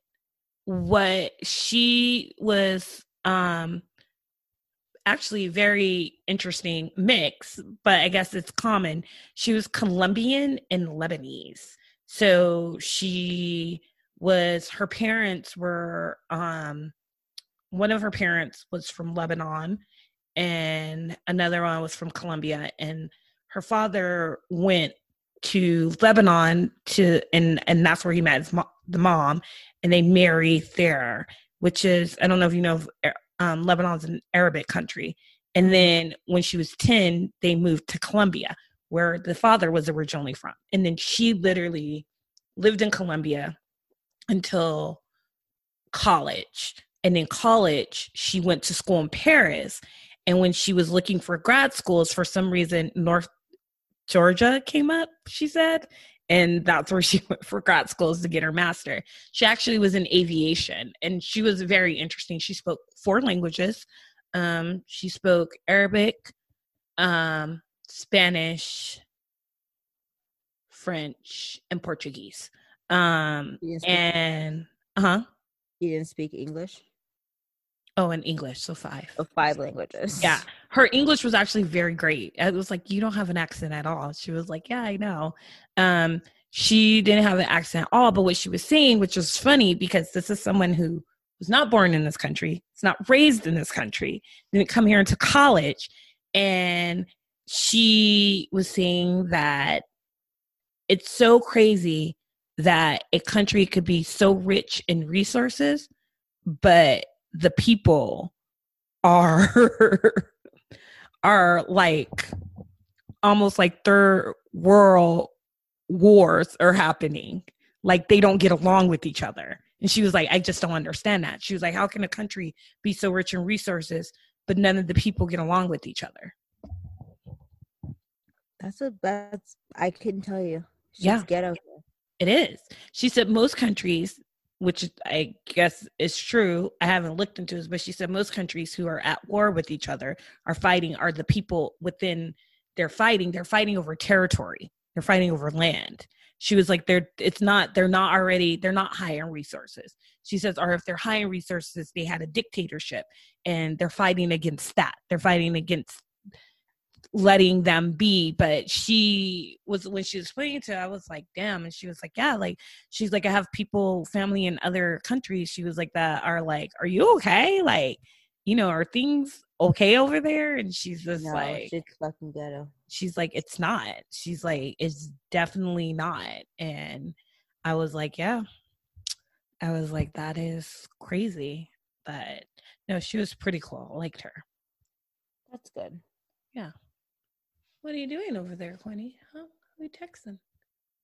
what she was um actually very interesting mix, but I guess it's common. She was Colombian and Lebanese. So she was her parents were um one of her parents was from Lebanon and another one was from Colombia and her father went to Lebanon to and and that's where he met his mo- the mom and they married there which is I don't know if you know um, Lebanon's an Arabic country. And mm-hmm. then when she was 10, they moved to Colombia, where the father was originally from. And then she literally lived in Colombia until college. And in college, she went to school in Paris. And when she was looking for grad schools, for some reason, North Georgia came up, she said and that's where *laughs* she went for grad schools to get her master. She actually was in aviation, and she was very interesting. She spoke four languages. Um, she spoke Arabic, um, Spanish, French, and Portuguese. Um, and uh huh. You didn't speak English. Oh, in English, so five. So five languages. Yeah. Her English was actually very great. It was like, you don't have an accent at all. She was like, yeah, I know. Um, she didn't have an accent at all, but what she was saying, which was funny because this is someone who was not born in this country, it's not raised in this country, didn't come here into college. And she was saying that it's so crazy that a country could be so rich in resources, but the people are *laughs* are like almost like third world wars are happening. Like they don't get along with each other. And she was like i just don't understand that. She was like how can a country be so rich in resources but none of the people get along with each other? That's a that's i couldn't tell you. She's yeah. ghetto it is. She said most countries which I guess is true. I haven't looked into this, but she said most countries who are at war with each other are fighting are the people within they're fighting, they're fighting over territory. They're fighting over land. She was like, they're it's not, they're not already, they're not high in resources. She says, or if they're high in resources, they had a dictatorship and they're fighting against that. They're fighting against letting them be but she was when she was explaining to i was like damn and she was like yeah like she's like i have people family in other countries she was like that are like are you okay like you know are things okay over there and she's just no, like she's fucking ghetto she's like it's not she's like it's definitely not and I was like, yeah. I was like, that is crazy. But no, she was pretty cool. I liked her. That's good. What are you doing over there, Quinny? Huh? Who you texting?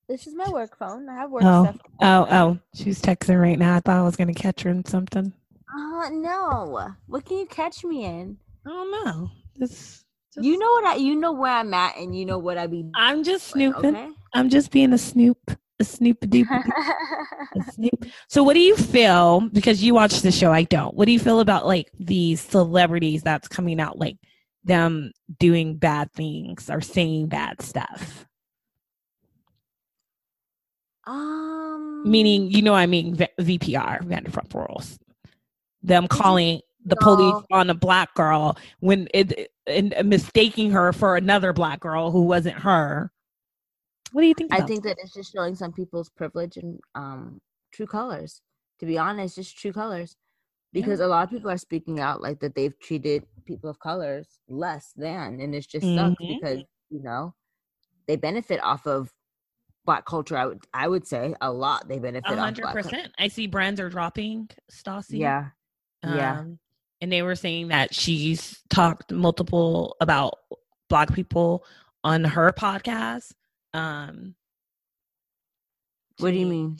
This is my work phone. I have work Oh, stuff. oh, oh. She's texting right now. I thought I was gonna catch her in something. Uh, no. What can you catch me in? I don't know. This just, You know what I you know where I'm at and you know what I be I'm just doing, snooping. okay? I'm just being a snoop, a snoop a doop. *laughs* a snoop. So, what do you feel? Because you watch the show, I don't. What do you feel about like these celebrities that's coming out, like them doing bad things or saying bad stuff? um Meaning, you know, I mean v- VPR, Vanderpump Rules. Them calling the police on a black girl when it and mistaking her for another black girl who wasn't her. What do you think? I think that it's just showing some people's privilege and um true colors. To be honest, just true colors. Because a lot of people are speaking out like that they've treated people of colors less than and it's just sucks Mhm. because, you know, they benefit off of black culture. I would I would say a lot they benefit A off hundred black culture. percent. I see brands are dropping Stassi. Yeah. Yeah. Um, and they were saying that she's talked multiple about black people on her podcast. Um, What do you mean?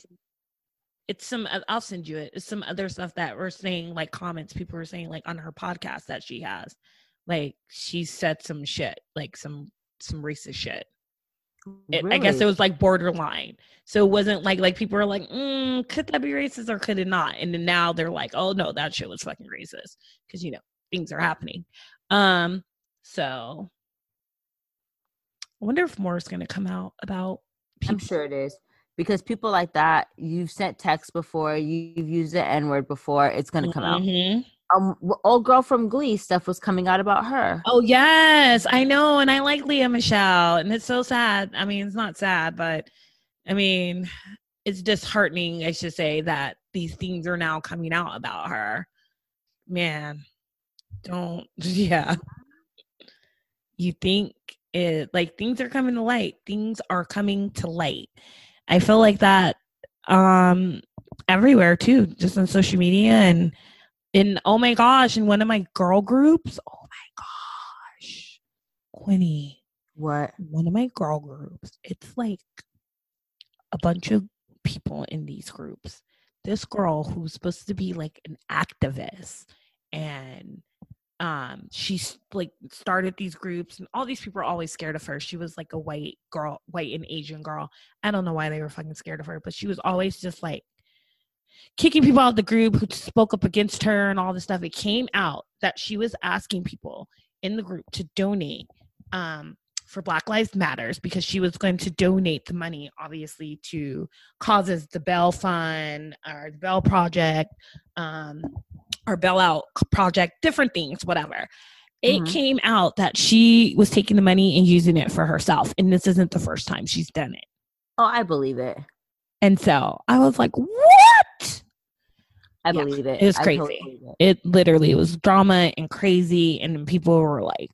It's some. I'll send you it. It's some other stuff that were saying, like comments people were saying, like on her podcast that she has, like she said some shit, like some some racist shit. It, I guess it was like borderline. So it wasn't like like people were like, mm, could that be racist or could it not? And then now they're like, oh no, that shit was fucking racist because you know things are happening. Um, so I wonder if more is going to come out about. I'm People. sure it is. Because people like that, you've sent text before, you've used the N word before, it's gonna come out. Mhm. Um, old girl from Glee stuff was coming out about her. Oh yes, I know, and I like Lea Michele, and it's so sad. I mean, it's not sad, but I mean, it's disheartening. I should say that these things are now coming out about her. Man, don't *laughs* yeah. You think it like things are coming to light. Things are coming to light. I feel like that um everywhere too, just on social media and in oh my gosh, in one of my girl groups. Oh my gosh. Quinny, What? one of my girl groups. It's like a bunch of people in these groups. This girl who's supposed to be like an activist and um she's like started these groups and all these people are always scared of her. She was like a white girl white and asian girl. I don't know why they were fucking scared of her but she was always just like kicking people out of the group who spoke up against her and all this stuff. It came out that she was asking people in the group to donate um for black lives matters because she was going to donate the money obviously to causes the bail fund or the bail project um or bailout project, different things, whatever. It Mhm. came out that she was taking the money and using it for herself. And this isn't the first time she's done it. Oh, I believe it. And so I was like, what? I Yeah, believe it. it was crazy. totally it. It literally was drama and crazy. And people were like,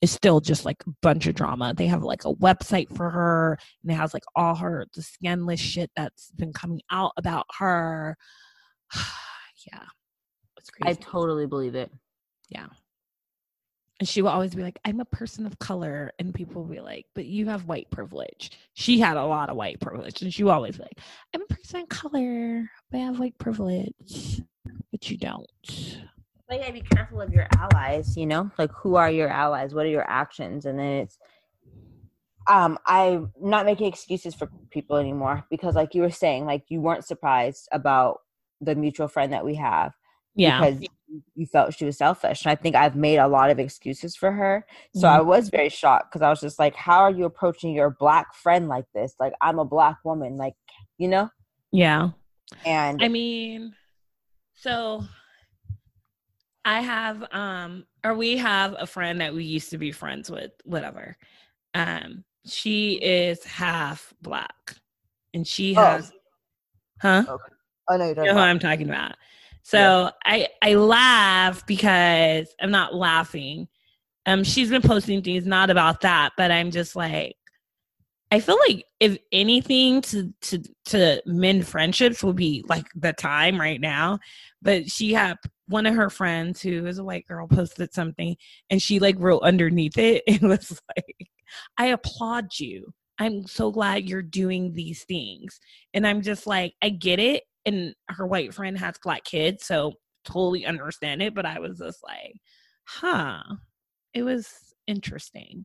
it's still just like a bunch of drama. They have like a website for her and it has like all her, the scandalous shit that's been coming out about her. *sighs* yeah. It's crazy. I totally believe it. Yeah. And she will always be like, I'm a person of color. And people will be like, but you have white privilege. She had a lot of white privilege. And she will always be like, I'm a person of color, but I have white privilege. But you don't. But you gotta be careful of your allies, you know? Like who are your allies? What are your actions? And then it's um I'm not making excuses for people anymore because like you were saying, like you weren't surprised about the mutual friend that we have Yeah. because you- felt she was selfish. And I think I've made a lot of excuses for her. So I was very shocked because I was just like, how are you approaching your black friend like this? Like I'm a black woman, like you know? Yeah. And I mean, so I have um or we have a friend that we used to be friends with, whatever. Um, she is half black. And she Oh. has huh? oh no, you You don't know who I'm talking about. So I I laugh because I'm not laughing. Um, she's been posting things not about that, but I'm just like, I feel like if anything to to to mend friendships would be like the time right now. But she had one of her friends who is a white girl posted something and she like wrote underneath it *laughs* it was like I applaud you. I'm so glad you're doing these things. And I'm just like, I get it. And her white friend has black kids, so totally understand it. But I was just like, huh. It was interesting.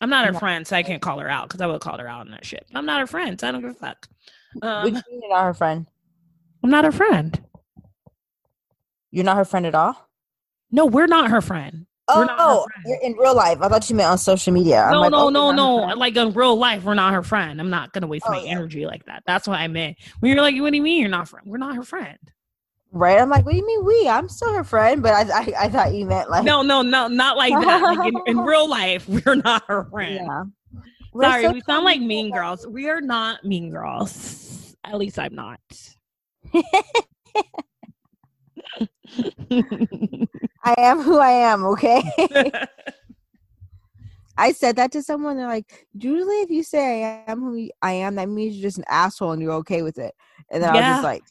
I'm not her friend, so I can't call her out because I would call her out on that shit. I'm not her friend, so I don't give a fuck. Um, you're not her friend? I'm not her friend. You're not her friend at all? No, we're not her friend. Oh, in real life. I thought you meant on social media. No, like, no, oh, no, no. Like in real life, we're not her friend. I'm not gonna waste oh, my yeah. energy like that. That's what I meant. When you're like, what do you mean you're not friend? We're not her friend. Right? I'm like, what do you mean we? I'm still her friend, but I, I, I thought you meant like no, no, no, not like that. Like in, in real *laughs* life, we're not her friend. Yeah. Sorry, so we sound like mean girls. We are not mean girls. At least I'm not. *laughs* I am who I am, okay? *laughs* I said that to someone. They're like, usually if you say I am who I am, that means you're just an asshole and you're okay with it. And then yeah. I was just like,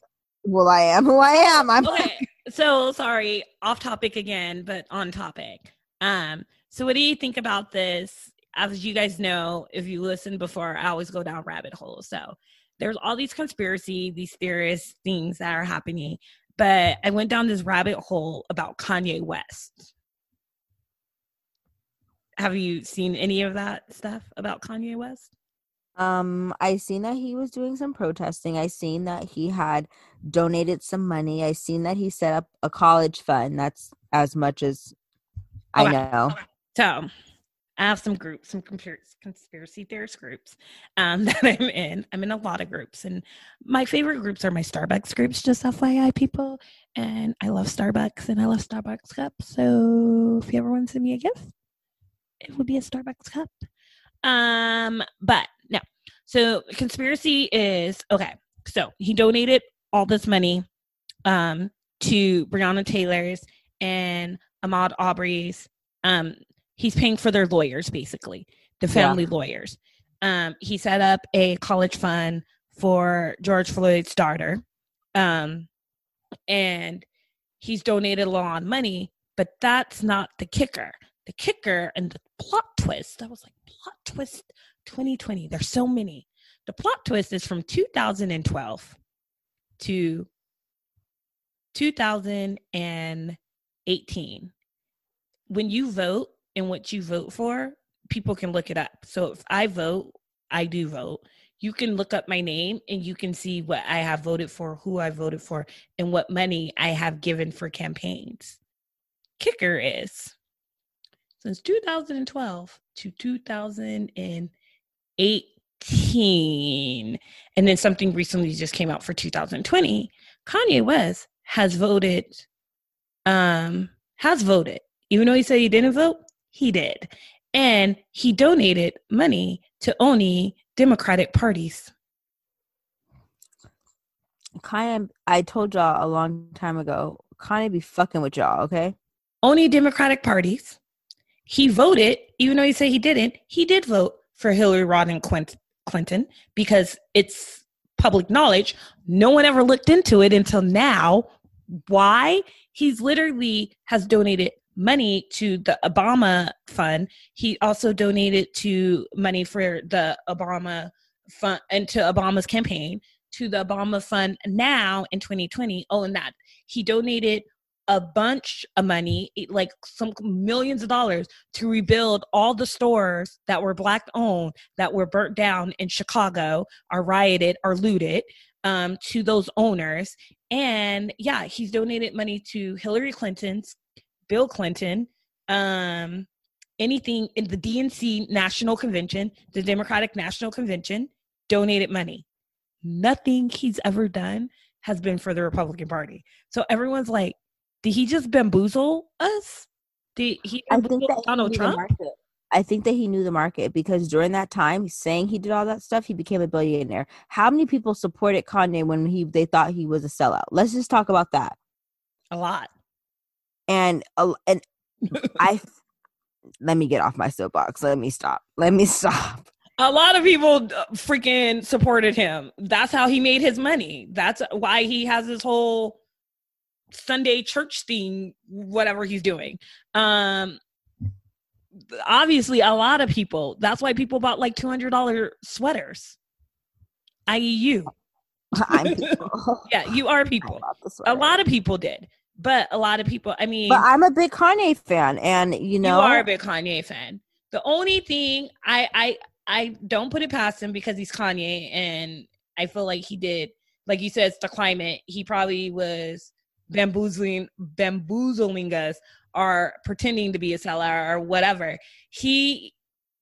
well, I am who I am. I'm okay. *laughs* so sorry, off topic again, but on topic. Um, so what do you think about this? As you guys know, if you listen before, I always go down rabbit holes. So there's all these conspiracy, these theorist things that are happening. But I went down this rabbit hole about Kanye West. Have you seen any of that stuff about Kanye West? Um, I seen that he was doing some protesting. I seen that he had donated some money. I seen that he set up a college fund. That's as much as I okay. know. So I have some groups, some conspiracy theorist groups um, *laughs* that I'm in. I'm in a lot of groups, and my favorite groups are my Starbucks groups, just FYI, people. And I love Starbucks, and I love Starbucks cups. So if you ever want to send me a gift, it would be a Starbucks cup. Um, but no. So conspiracy is okay. So he donated all this money um to Breonna Taylor's and Ahmaud Arbery's Um, he's paying for their lawyers, basically, the family yeah. lawyers. Um, he set up a college fund for George Floyd's daughter. Um, and he's donated a lot of money, but that's not the kicker. The kicker and the plot twist, I was like, plot twist 2020. There's so many. The plot twist is from 2012 to 2018. When you vote and what you vote for, people can look it up. So if I vote, I do vote. You can look up my name and you can see what I have voted for, who I voted for, and what money I have given for campaigns. Kicker is since 2012 to 2018, and then something recently just came out for 2020, Kanye West has voted, um, has voted. Even though he said he didn't vote, he did. And he donated money to only Democratic parties. Kanye, I told y'all a long time ago, Kanye be fucking with y'all, okay? Only Democratic parties. He voted, even though he said he didn't, he did vote for Hillary Rodham Clinton because it's public knowledge. No one ever looked into it until now. Why? He's literally has donated money to the Obama fund. He also donated to money for the Obama fund and to Obama's campaign to the Obama fund now in 2020. Oh, and that he donated a bunch of money, like some millions of dollars, to rebuild all the stores that were black owned that were burnt down in Chicago, or rioted, or looted. Um, to those owners, and yeah, he's donated money to Hillary Clinton's Bill Clinton, um, anything in the DNC National Convention, the Democratic National Convention, donated money. Nothing he's ever done has been for the Republican Party. So everyone's like, did he just bamboozle us? Did he I think that Donald Trump? I think that he knew the market because during that time, saying he did all that stuff, he became a billionaire. How many people supported Kanye when he they thought he was a sellout? Let's just talk about that. A lot and uh, and *laughs* I let me get off my soapbox. Let me stop. Let me *laughs* stop. A lot of people uh, freaking supported him. That's how he made his money. That's why he has his whole Sunday church thing, whatever he's doing. Um, obviously, a lot of people. That's why people bought like two hundred dollar sweaters. I.e., you. *laughs* I'm yeah, you are people. A lot of people did, but a lot of people. I mean, but I'm a big Kanye fan, and you know, you are a big Kanye fan. The only thing I I I don't put it past him because he's Kanye, and I feel like he did, like you said, it's the climate. He probably was bamboozling bamboozling us or pretending to be a seller or whatever. He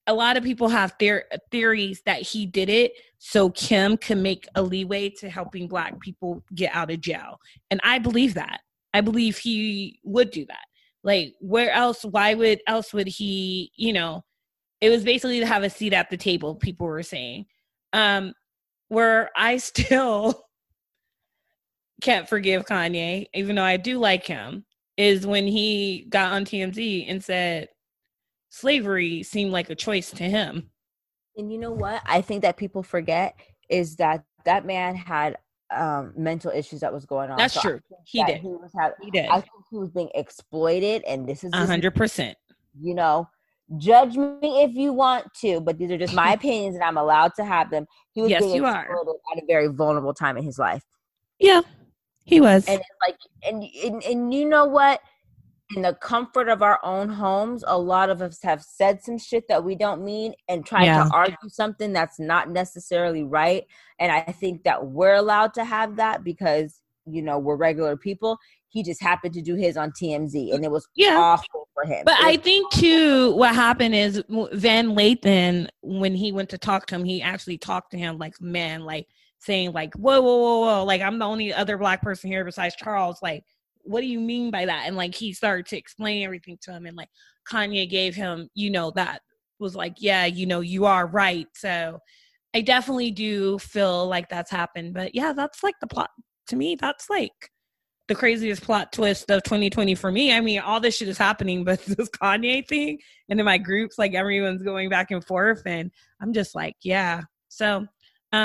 a lot of people have their theories that he did it so Kim can make a leeway to helping black people get out of jail. And I believe that. I believe he would do that. Like where else why would else would he, you know, it was basically to have a seat at the table, people were saying. Um where I *laughs* still can't forgive Kanye, even though I do like him, is when he got on TMZ and said slavery seemed like a choice to him. And you know what? I think that people forget is that that man had um mental issues that was going on. That's so true. He did. He was have, he did. I think he was being exploited, and this is a hundred percent. You know, judge me if you want to, but these are just my *laughs* opinions, and I'm allowed to have them. He was yes, being you exploited are. at a very vulnerable time in his life. Yeah, he was. And like, and, and and you know what? In the comfort of our own homes, a lot of us have said some shit that we don't mean and tried Yeah. to argue something that's not necessarily right. And I think that we're allowed to have that because you know we're regular people. He just happened to do his on TMZ, and it was Yeah. awful for him. But I think too, what happened is Van Lathan, when he went to talk to him, he actually talked to him like man, like saying like, whoa, whoa, whoa, whoa, like I'm the only other black person here besides Charles. Like, what do you mean by that? And like he started to explain everything to him, and like Kanye gave him, you know, that was like, yeah, you know, you are right. So I definitely do feel like that's happened. But yeah, that's like the plot to me. That's like the craziest plot twist of 2020 for me. I mean, all this shit is happening, but *laughs* this Kanye thing, and in my groups, like everyone's going back and forth, and I'm just like, yeah. So,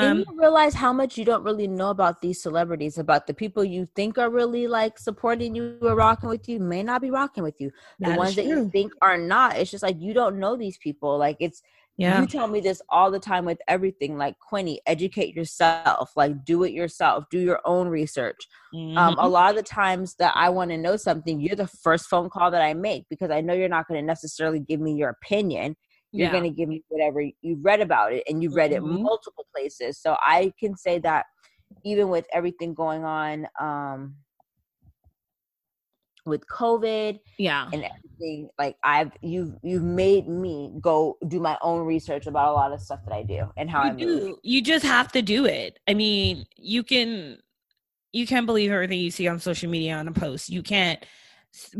and um, you realize how much you don't really know about these celebrities, about the people you think are really like supporting you or rocking with you may not be rocking with you. The ones that you think are not, it's just like you don't know these people. Like it's yeah, you tell me this all the time with everything. Like Quinny, educate yourself. Like do it yourself. Do your own research. Um, a Mhm. lot of the times that I want to know something, you're the first phone call that I make because I know you're not going to necessarily give me your opinion. You're yeah, going to give me whatever you've read about it, and you've read it Mhm. multiple places. So I can say that even with everything going on um, with COVID yeah, and everything, like I've you've you've made me go do my own research about a lot of stuff that I do and how I you move. do. You just have to do it. I mean, you can, you can't believe everything you see on social media on a post. You can't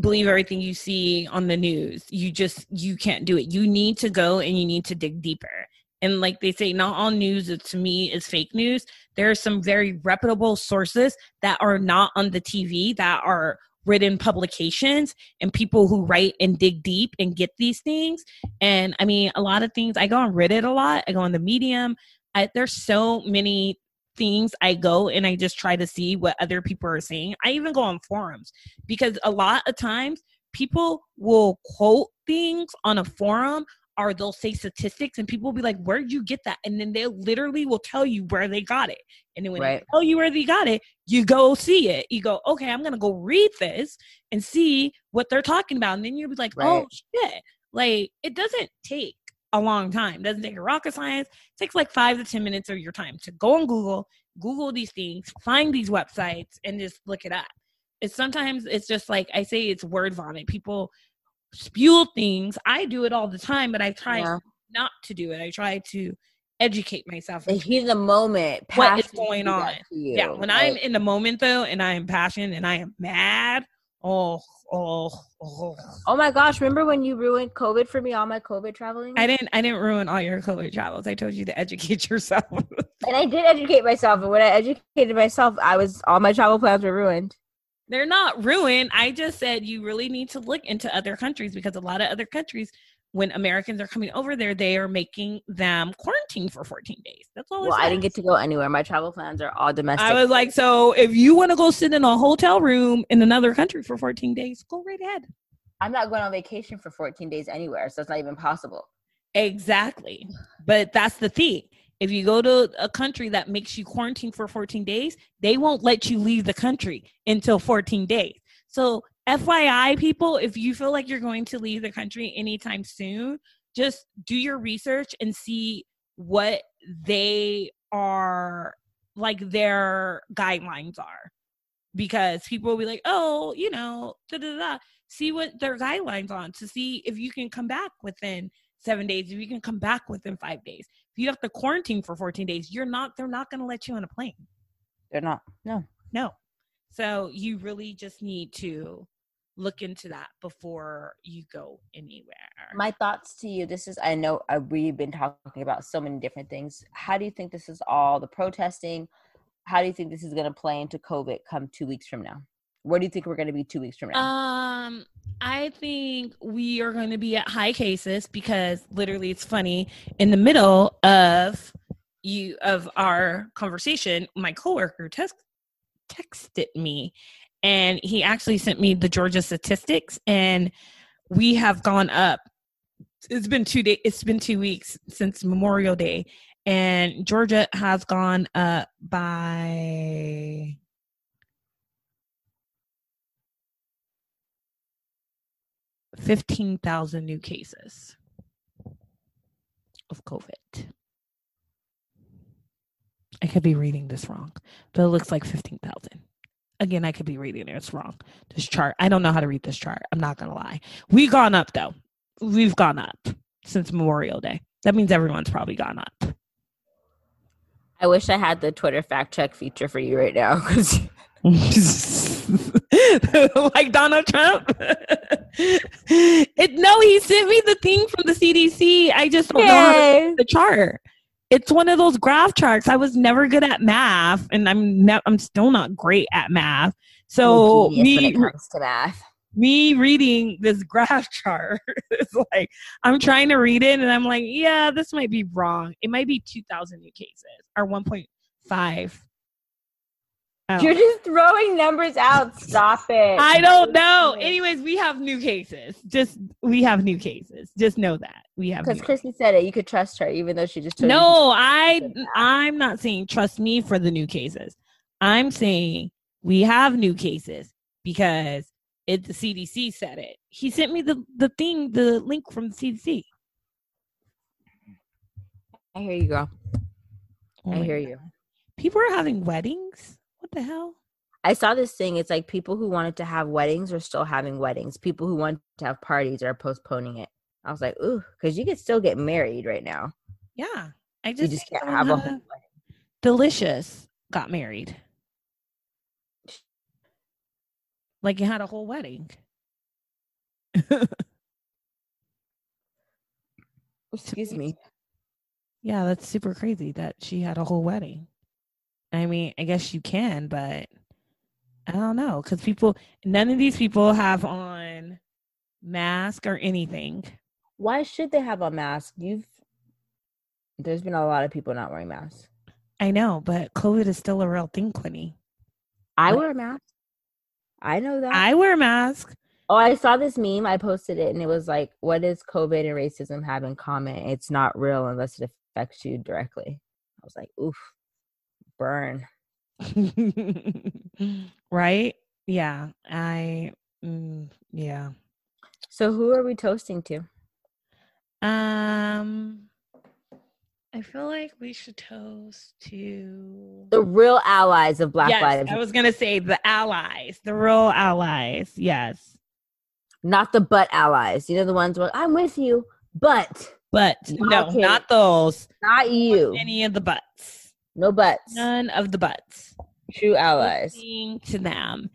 believe everything you see on the news. You just you can't do it. You need to go and you need to dig deeper. And like they say, not all news to me is fake news. There are some very reputable sources that are not on the TV that are written publications and people who write and dig deep and get these things. And I mean, a lot of things. I go on Reddit a lot. I go on the Medium. I, there's so many things I go and I just try to see what other people are saying. I even go on forums because a lot of times people will quote things on a forum or they'll say statistics and people will be like, Where'd you get that? And then they literally will tell you where they got it. And then when Right. they tell you where they got it, you go see it. You go, Okay, I'm gonna go read this and see what they're talking about. And then you'll be like, Oh shit. Like it doesn't take a long time. It doesn't take a rocket science. It takes like five to ten minutes of your time to go on Google, Google these things, find these websites, and just look it up. It's sometimes it's just like I say it's word vomit. People spew things. I do it all the time, but I try Yeah. not to do it. I try to educate myself. Heat the moment, What is going on? yeah, when I'm in the moment though, and I am passionate and I am mad, oh, oh, oh. Oh my gosh! Remember when you ruined COVID for me? All my COVID traveling. I didn't. I didn't ruin all your COVID travels. I told you to educate *laughs* yourself. and I did educate myself. And when I educated myself, I was all my travel plans were ruined. They're not ruined. I just said you really need to look into other countries because a lot of other countries when Americans are coming over there, they are making them quarantine for 14 days. That's all. Well, I didn't get to go anywhere. My travel plans are all domestic. I was like, so if you want to go sit in a hotel room in another country for 14 days, go right ahead. I'm not going on vacation for 14 days anywhere, so it's not even possible. Exactly. But that's the thing. If you go to a country that makes you quarantine for 14 days, they won't let you leave the country until 14 days. So, FYI, people, if you feel like you're going to leave the country anytime soon, just do your research and see what they are like their guidelines are. Because people will be like, oh, you know, da da da. See what their guidelines on to see if you can come back within seven days, if you can come back within five days. If you have to quarantine for 14 days, you're not, they're not going to let you on a plane. They're not. No. No. So you really just need to look into that before you go anywhere. My thoughts to you this is, I know uh, we've been talking about so many different things. How do you think this is all the protesting? How do you think this is going to play into COVID come two weeks from now? Where do you think we're going to be two weeks from now? Um, I think we are going to be at high cases because literally, it's funny. In the middle of you of our conversation, my coworker text, texted me, and he actually sent me the Georgia statistics, and we have gone up. It's been two days. It's been two weeks since Memorial Day, and Georgia has gone up by 15,000 new cases of COVID. I could be reading this wrong, but it looks like 15,000. Again, I could be reading this wrong. This chart, I don't know how to read this chart. I'm not going to lie. We've gone up though. We've gone up since Memorial Day. That means everyone's probably gone up. I wish I had the Twitter fact check feature for you right now because *laughs* like Donald Trump. *laughs* it, no, he sent me the thing from the CDC. I just don't know the chart. It's one of those graph charts. I was never good at math, and I'm ne- I'm still not great at math. So me comes to math. Me reading this *laughs* graph chart is like I'm trying to read it, and I'm like, yeah, this might be wrong. It might be 2,000 new cases or 1.5 Oh. You're just throwing numbers out. Stop it. I don't know. Anyways, we have new cases. Just we have new cases. Just know that we have. Because Chrissy said it, you could trust her, even though she just. no, I I'm not saying trust me for the new cases. I'm saying we have new cases because it the CDC said it. He sent me the the thing, the link from the CDC. I hear you, girl. Oh I hear God. you. People are having weddings. The hell? I saw this thing. It's like people who wanted to have weddings are still having weddings. People who want to have parties are postponing it. I was like, ooh, because you could still get married right now. Yeah, I just, just can't have a uh, delicious got married. Like you had a whole wedding. *laughs* Excuse me. Yeah, that's super crazy that she had a whole wedding. I mean, I guess you can, but I don't know because people, none of these people have on mask or anything. Why should they have a mask? You've there's been a lot of people not wearing masks. I know, but COVID is still a real thing, Quinny. I wear a mask. I know that. I wear a mask. Oh, I saw this meme. I posted it, and it was like, "What does COVID and racism have in common? It's not real unless it affects you directly." I was like, "Oof." Burn. *laughs* right? Yeah. I mm, yeah. So who are we toasting to? Um I feel like we should toast to the real allies of Black yes, Lives. I was gonna say the allies, the real allies. Yes, not the butt allies. You know the ones where I'm with you, but but no, not those. Not you. Any of the butts. No buts. None of the buts. True allies. To them.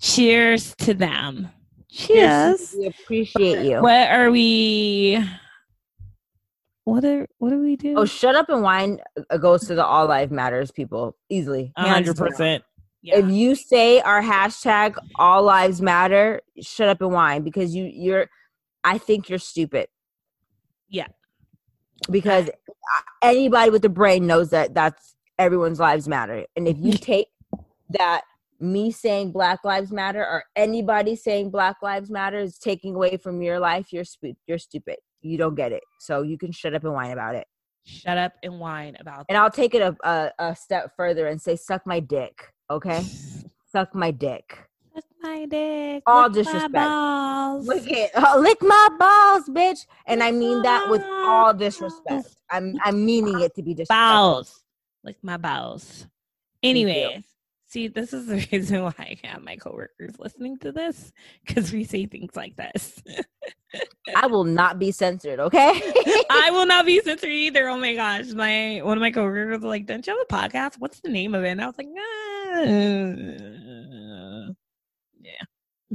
Cheers to them. Cheers. We appreciate you. What are we? What are what do we do? Oh, shut up and wine uh, goes to the all life matters people easily. hundred percent. Yeah. If you say our hashtag all lives matter, shut up and whine because you you're I think you're stupid. Yeah. Because anybody with a brain knows that that's everyone's lives matter. And if you *laughs* take that me saying Black Lives Matter or anybody saying Black Lives Matter is taking away from your life, you're sp- you're stupid. You don't get it. So you can shut up and whine about it. Shut up and whine about it, And I'll take it a, a, a step further and say, suck my dick. Okay? *laughs* suck my dick. My dick. All lick my disrespect. balls. Lick it. *laughs* Oh, lick my balls, bitch. And I mean that with all disrespect. I'm I'm meaning it to be disrespectful. Balls. Lick my balls. Anyway, see, this is the *laughs* reason why I have my coworkers listening to this because we say things like this. *laughs* I will not be censored, okay? I will not be censored either. Oh my gosh. My one of my coworkers was like, Don't you have a podcast? What's the name of it? And I was like, ah.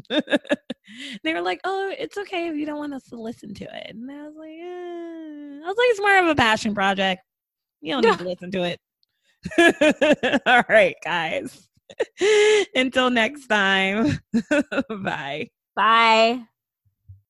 *laughs* They were like, Oh, it's okay if you don't want us to listen to it. And I was like, eh. I was like, it's more of a passion project. You don't need to listen to it. *laughs* All right, guys. *laughs* Until next time. Bye. Bye.